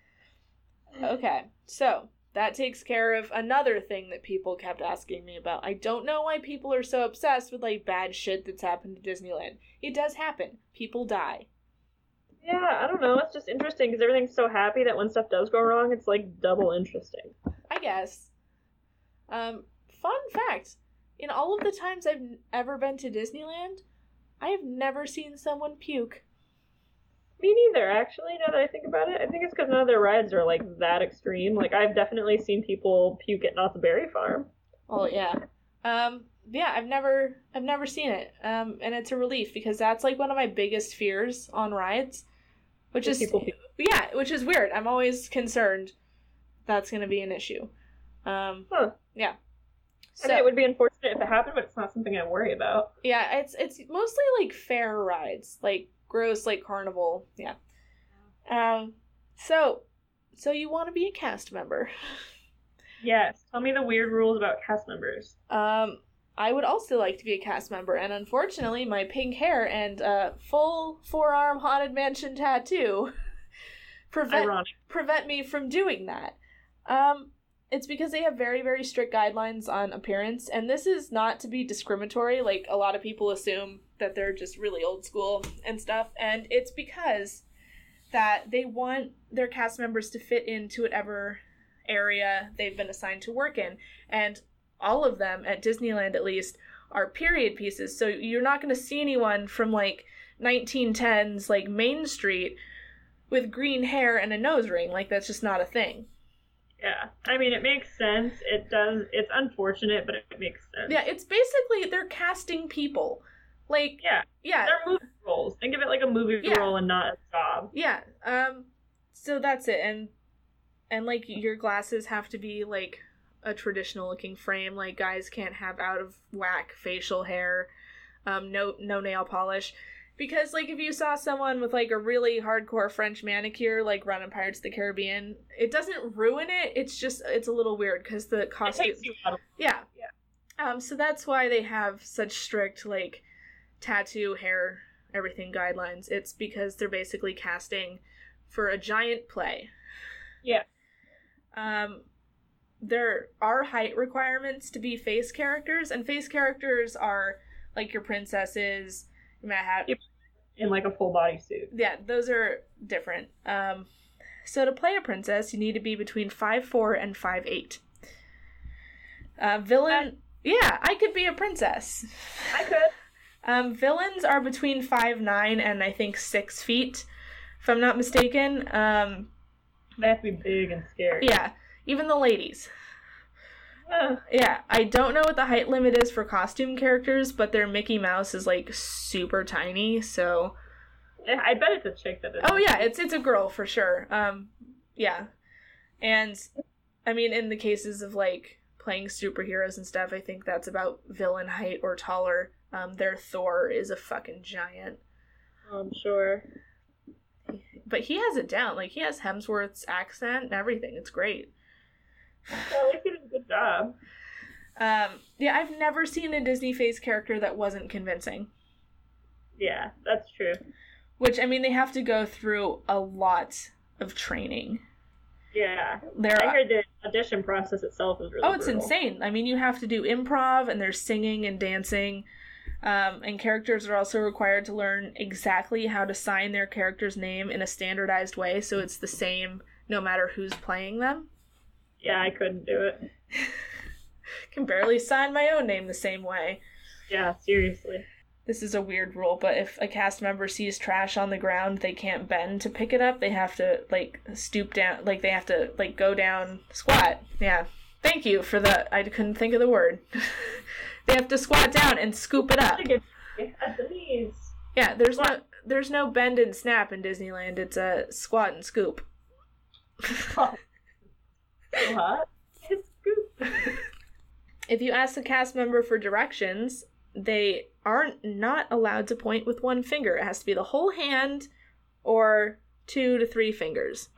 okay, so that takes care of another thing that people kept asking me about. I don't know why people are so obsessed with like bad shit that's happened to Disneyland. It does happen. People die. Yeah, I don't know. It's just interesting because everything's so happy that when stuff does go wrong, it's like double interesting. I guess. Um, fun fact: in all of the times I've ever been to Disneyland, I have never seen someone puke. Me neither, actually. Now that I think about it, I think it's because none of their rides are like that extreme. Like I've definitely seen people puke at Knott's Berry Farm. Oh yeah. Um yeah, I've never I've never seen it. Um and it's a relief because that's like one of my biggest fears on rides. Which is people yeah, which is weird. I'm always concerned that's going to be an issue. Um Huh. yeah. I mean, it would be unfortunate if it happened, but it's not something I worry about. yeah, it's it's mostly like fair rides, like gross like carnival. Yeah. Um so so you want to be a cast member. Yes. Tell me the weird rules about cast members. Um, I would also like to be a cast member, and unfortunately, my pink hair and uh, full forearm haunted mansion tattoo prevent Ironic. prevent me from doing that. Um, it's because they have very very strict guidelines on appearance, and this is not to be discriminatory. Like a lot of people assume that they're just really old school and stuff, and it's because that they want their cast members to fit into whatever area they've been assigned to work in, and all of them at Disneyland at least are period pieces. So you're not going to see anyone from like 1910s like Main Street with green hair and a nose ring. Like that's just not a thing. Yeah. I mean, it makes sense. It does. It's unfortunate, but it makes sense. Yeah, it's basically they're casting people. Like Yeah. yeah, They're movie roles. Think of it like a movie Yeah. role and not a job. yeah. Um so that's it. And and like your glasses have to be like a traditional looking frame. Like guys can't have out of whack facial hair. Um no no nail polish. Because like if you saw someone with like a really hardcore French manicure like running Pirates of the Caribbean, it doesn't ruin it. It's just it's a little weird because the costume takes you out of Yeah. Yeah. Um, so that's why they have such strict like tattoo, hair, everything guidelines. It's because they're basically casting for a giant play. Yeah. Um, there are height requirements to be face characters, and face characters are like your princesses. Have Yep. in like a full body suit. yeah, those are different. Um, so to play a princess, you need to be between five four and five eight. Uh, villain, yeah, I could be a princess. I could. Um, villains are between five nine and I think six feet, if I'm not mistaken. Um, They have to be big and scary. yeah, even the ladies. Ugh. Yeah, I don't know what the height limit is for costume characters, but their Mickey Mouse is like super tiny, so Yeah, I bet it's a chick that is. Oh yeah, it's it's a girl for sure. Um yeah. And I mean in the cases of like playing superheroes and stuff, I think that's about villain height or taller. Um their Thor is a fucking giant. I'm sure. But he has it down. Like he has Hemsworth's accent and everything. It's great. Well, least did a good job. Um, yeah, I've never seen a Disney face character that wasn't convincing. Yeah, that's true. Which I mean, they have to go through a lot of training. Yeah, There, I heard the audition process itself is really. oh, it's brutal. insane. I mean, you have to do improv, and there's singing and dancing. Um, and characters are also required to learn exactly how to sign their character's name in a standardized way, so it's the same no matter who's playing them. Yeah, I couldn't do it. Can barely sign my own name the same way. Yeah, seriously. This is a weird rule, but if a cast member sees trash on the ground, they can't bend to pick it up. They have to like stoop down, like they have to like go down, squat. Yeah. Thank you for the I couldn't think of the word. they have to squat down and scoop it up. At the knees. Yeah, there's no there's no bend and snap in Disneyland. It's a squat and scoop. Oh. What? If you ask a cast member for directions, they aren't not allowed to point with one finger. It has to be the whole hand or two to three fingers.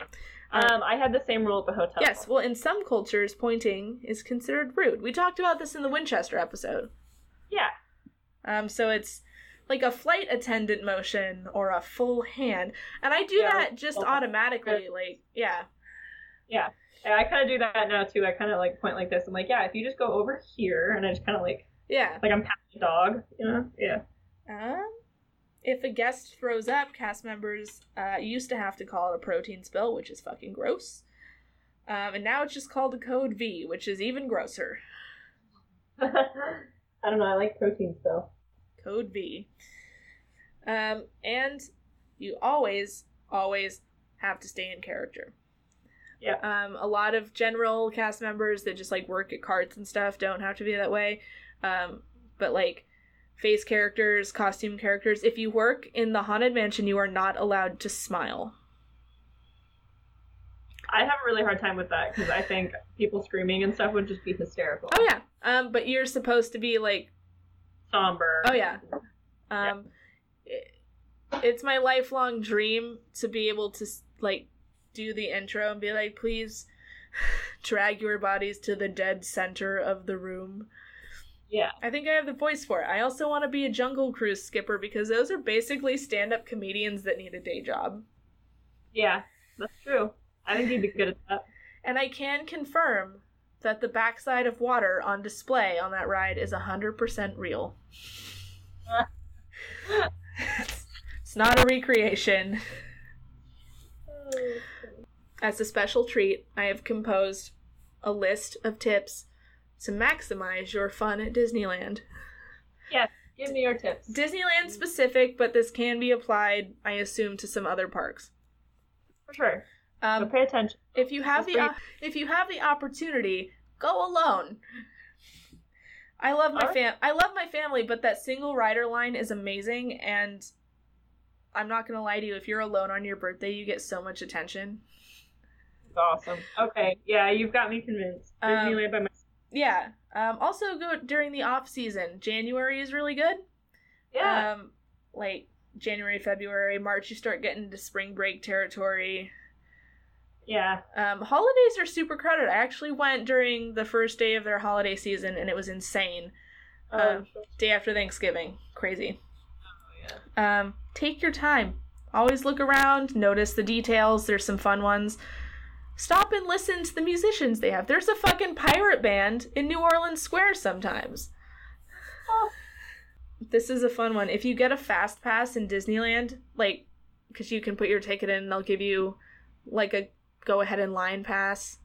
Um, I had the same rule at the hotel. Yes, well, in some cultures, pointing is considered rude. We talked about this in the Winchester episode. Yeah. Um, so it's like a flight attendant motion or a full hand, and I do Yeah, that just automatically. Like, yeah, Yeah. And I kind of do that now too. I kind of like point like this. I'm like, yeah, if you just go over here, and I just kind of like, yeah. like I'm patting a dog, you know? Yeah. Um, if a guest throws up, cast members uh, used to have to call it a protein spill, which is fucking gross. Um, and now it's just called a code V, which is even grosser. I don't know. I like protein spill. Code V. Um, and you always, always have to stay in character. Yeah. Um, a lot of general cast members that just like work at carts and stuff don't have to be that way. Um, but like face characters, costume characters, if you work in the Haunted Mansion, you are not allowed to smile. I have a really hard time with that because I think people screaming and stuff would just be hysterical. Oh yeah. Um, but you're supposed to be like Somber. Oh yeah. Um, it- it's my lifelong dream to be able to like do the intro and be like, please drag your bodies to the dead center of the room. Yeah. I think I have the voice for it. I also want to be a Jungle Cruise skipper because those are basically stand-up comedians that need a day job. Yeah. That's true. I think you'd be good at that. And I can confirm that the backside of water on display on that ride is 100% real. it's not a recreation. Oh. As a special treat, I have composed a list of tips to maximize your fun at Disneyland. Yes, give me your tips. Disneyland specific, but this can be applied, I assume, to some other parks. For sure. Um, but pay attention. if you have It's the if you have the opportunity, go alone. I love my fam. I love my family, but that single rider line is amazing, and I'm not gonna lie to you. If you're alone on your birthday, you get so much attention. It's awesome. Okay. Yeah, you've got me convinced. Um, Disneyland by myself. Yeah. Um, also, go during the off season. January is really good. Yeah. Um, like January, February, March, you start getting into spring break territory. yeah. Um, holidays are super crowded. I actually went during the first day of their holiday season, and it was insane. Um, uh, Day after Thanksgiving, crazy. oh, yeah. Um, take your time. Always look around, notice the details. There's some fun ones. Stop and listen to the musicians they have. There's a fucking pirate band in New Orleans Square sometimes. Oh. This is a fun one. If you get a fast pass in Disneyland, like, because you can put your ticket in and they'll give you, like, a go ahead in line pass.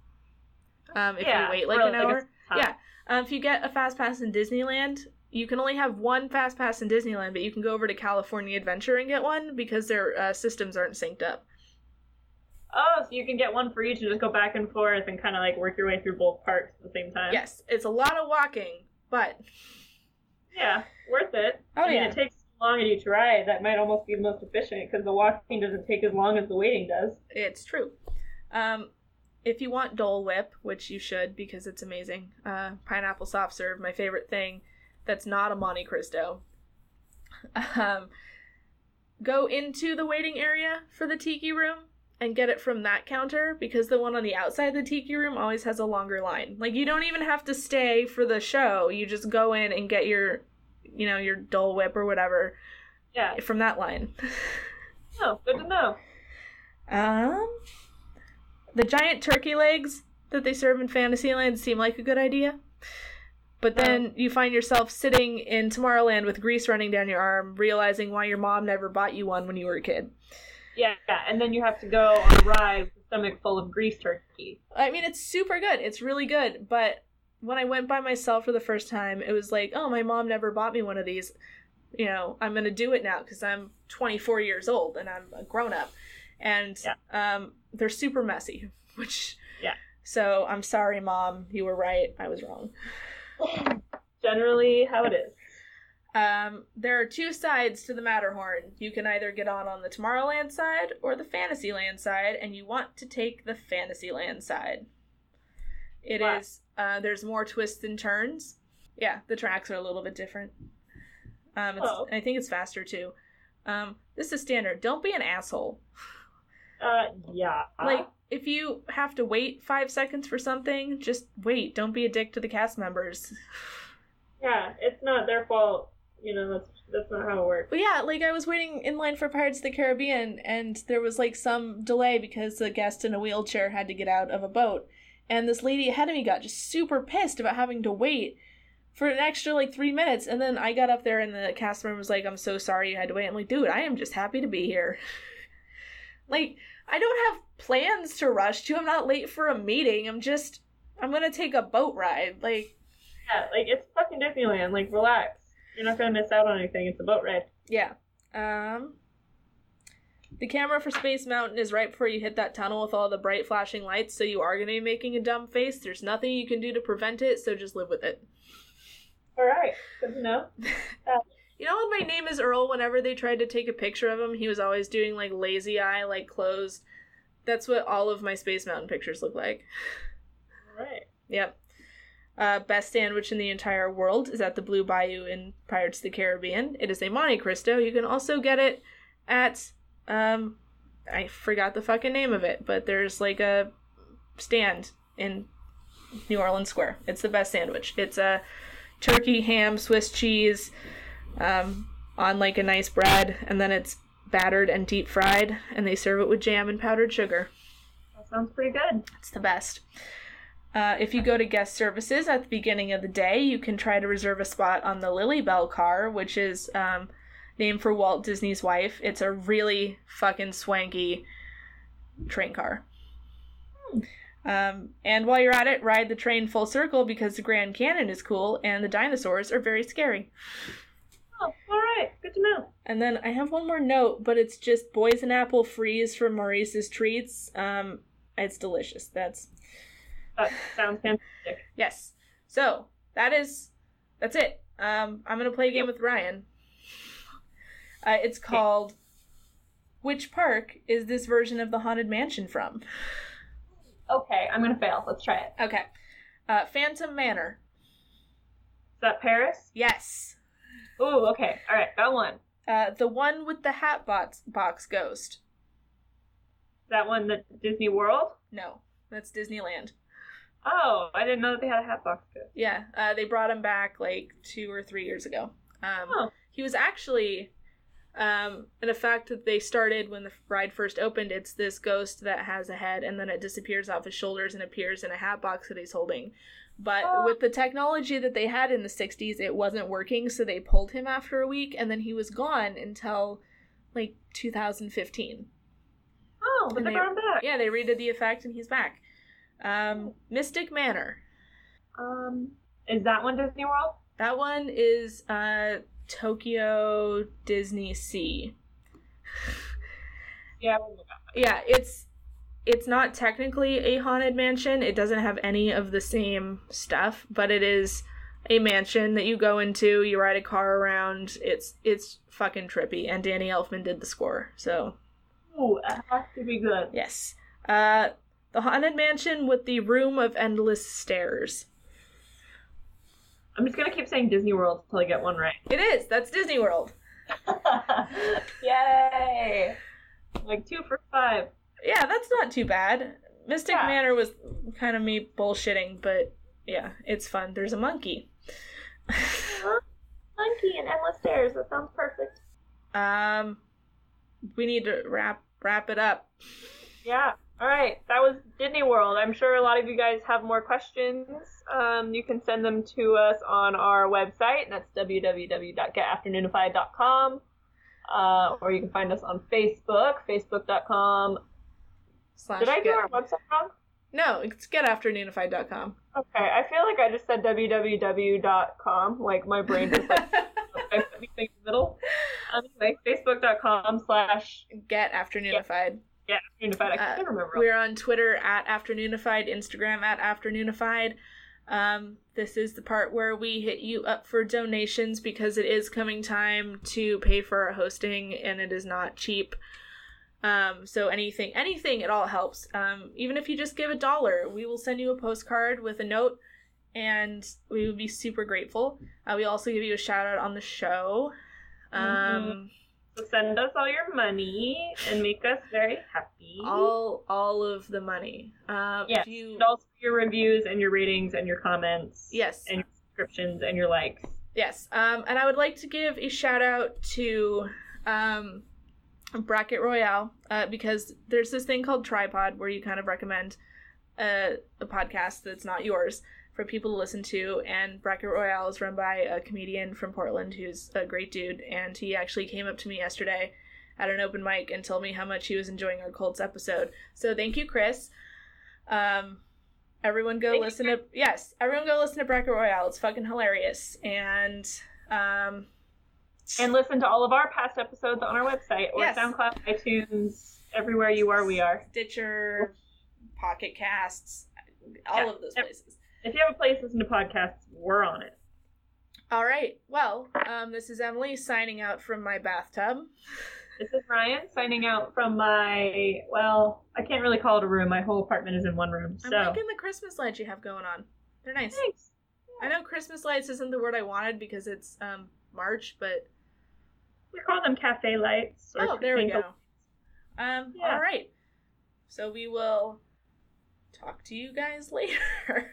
Um, if yeah. you wait like an a hour. Yeah. Um, if you get a fast pass in Disneyland, you can only have one fast pass in Disneyland, but you can go over to California Adventure and get one because their uh, systems aren't synced up. Oh, so you can get one for each and just go back and forth and kind of like work your way through both parks at the same time. Yes, it's a lot of walking, but Yeah, worth it. Oh, I mean, yeah. it takes so long at each ride. That might almost be the most efficient because the walking doesn't take as long as the waiting does. it's true. Um, if you want Dole Whip, which you should because it's amazing, uh, pineapple soft serve, my favorite thing. That's not a Monte Cristo. Um, go into the waiting area for the tiki room and get it from that counter because the one on the outside of the tiki room always has a longer line. Like you don't even have to stay for the show. You just go in and get your you know, your Dole Whip or whatever Yeah. from that line. Oh, good to know. Um the giant turkey legs that they serve in Fantasyland seem like a good idea. But then you find yourself sitting in Tomorrowland with grease running down your arm, realizing why your mom never bought you one when you were a kid. Yeah, yeah. And then you have to go on a ride with a stomach full of grease turkey. I mean, it's super good. It's really good. But when I went by myself for the first time, it was like, oh, my mom never bought me one of these. You know, I'm going to do it now because I'm 24 years old and I'm a grown up. And um, they're super messy, which. Yeah. So I'm sorry, mom. You were right. I was wrong. Generally, how it is. Um, there are two sides to the Matterhorn. You can either get on on the Tomorrowland side or the Fantasyland side, and you want to take the Fantasyland side. It is. Wow. Uh, there's more twists and turns. Yeah, the tracks are a little bit different. Um, it's, Oh. I think it's faster too. Um, this is standard. Don't be an asshole. Uh, yeah. Like, if you have to wait five seconds for something, just wait. Don't be a dick to the cast members. yeah, it's not their fault. You know, that's that's not how it works. But yeah, like I was waiting in line for Pirates of the Caribbean, and there was like some delay because the guest in a wheelchair had to get out of a boat. And this lady ahead of me got just super pissed about having to wait for an extra like three minutes. And then I got up there, and the cast member was like, I'm so sorry you had to wait. I'm like, dude, I am just happy to be here. like, I don't have plans to rush to. I'm not late for a meeting. I'm just, I'm gonna take a boat ride. Like, Yeah, like it's fucking Disneyland. Like, relax. You're not gonna miss out on anything. It's a boat ride. Yeah. Um the camera for Space Mountain is right before you hit that tunnel with all the bright flashing lights, so you are going to be making a dumb face. There's nothing you can do to prevent it, so just live with it. All right, good to know. You know, when my name is Earl, whenever they tried to take a picture of him, he was always doing like lazy eye, like closed. That's what all of my Space Mountain pictures look like. All right. Yep. Uh, best sandwich in the entire world is at the Blue Bayou in Pirates of the Caribbean. It is a Monte Cristo. You can also get it at um I forgot the fucking name of it, but there's like a stand in New Orleans Square. It's the best sandwich. It's a turkey, ham, Swiss cheese, um, on like a nice bread, and then it's battered and deep fried, and they serve it with jam and powdered sugar. That sounds pretty good. It's the best. Uh, if you go to guest services at the beginning of the day, you can try to reserve a spot on the Lilly Belle car, which is um, named for Walt Disney's wife. It's a really fucking swanky train car. Um, and while you're at it, ride the train full circle because the Grand Canyon is cool and the dinosaurs are very scary. Oh, all right. Good to know. And then I have one more note, but it's just Boysen Apple Freeze from Maurice's Treats. Um, it's delicious. That's That sounds fantastic. Yes. So that is that's it. Um, I'm gonna play a game with Ryan. Uh, it's called Which park is this version of the Haunted Mansion from? Okay, I'm gonna fail. Let's try it. Okay. Uh, Phantom Manor. Is that Paris? Yes. Ooh, okay. All right, got one. Uh, the one with the hat box, box ghost. That one, the Disney World. No, that's Disneyland. Oh, I didn't know that they had a hat box. Yeah, uh, they brought him back like two or three years ago. Um, Oh. He was actually, um, in a fact that they started when the ride first opened. It's this ghost that has a head, and then it disappears off his shoulders and appears in a hat box that he's holding. But Oh. with the technology that they had in the '60s, it wasn't working, so they pulled him after a week, and then he was gone until like 2015. Oh, but And they they- brought him back. Yeah, they redid the effect, and he's back. Um, Mystic Manor. Um, is that one Disney World? That one is uh Tokyo Disney Sea. Yeah. we'll look up. Yeah, it's it's not technically a haunted mansion. It doesn't have any of the same stuff, but it is a mansion that you go into, you ride a car around. It's it's fucking trippy and Danny Elfman did the score. So, Ooh, it has to be good. yes. Uh the haunted mansion with the room of endless stairs. I'm just gonna keep saying Disney World until I get one right. It is. That's Disney World. Yay! Like two for five. yeah, that's not too bad. Mystic Yeah. Manor was kind of me bullshitting, but yeah, it's fun. There's a monkey. Monkey and endless stairs. That sounds perfect. um, we need to wrap wrap it up. Yeah. All right. That was Disney World. I'm sure a lot of you guys have more questions. Um, you can send them to us on our website, and that's www.getafternoonified.com. Uh, or you can find us on Facebook, facebook.com. Slash Did I do our website wrong? No, it's getafternoonified.com. Okay. I feel like I just said www.com. Like my brain just like anything in the middle. Um, anyway, facebook.com slash Get afternoonified. Yeah, unified. I Uh, can't remember. We're on Twitter at afternoonified, Instagram at afternoonified. Um, this is the part where we hit you up for donations because it is coming time to pay for our hosting and it is not cheap. Um, so anything, anything, it all helps. Um, even if you just give a dollar, we will send you a postcard with a note, and we would be super grateful. Uh, we also give you a shout out on the show. Um, So send us all your money and make us very happy. all all of the money. Um, Yes, if you And also your reviews and your ratings and your comments. yes, And your subscriptions and your likes. Yes, um, and I would like to give a shout out to um, Bracket Royale uh, because there's this thing called Trypod where you kind of recommend a, a podcast that's not yours for people to listen to. And Bracket Royale is run by a comedian from Portland who's a great dude, and he actually came up to me yesterday at an open mic and told me how much he was enjoying our Colts episode. So thank you, Chris. Um, everyone go Thank you, listen to yes, everyone go listen to Bracket Royale. It's fucking hilarious. And um, And listen to all of our past episodes on our website or Yes. SoundCloud, iTunes, everywhere you are, we are. Stitcher, Pocket Casts, all Yeah. of those places. If you have a place to listen to podcasts, we're on it. All right. Well, um, this is Emily signing out from my bathtub. This is Ryan signing out from my, well, I can't really call it a room. My whole apartment is in one room. I'm So, liking the Christmas lights you have going on. They're nice. thanks. I know Christmas lights isn't the word I wanted because it's um March, but We call them cafe lights. or oh, there we candle- go. Um, Yeah. all right. So we will talk to you guys later.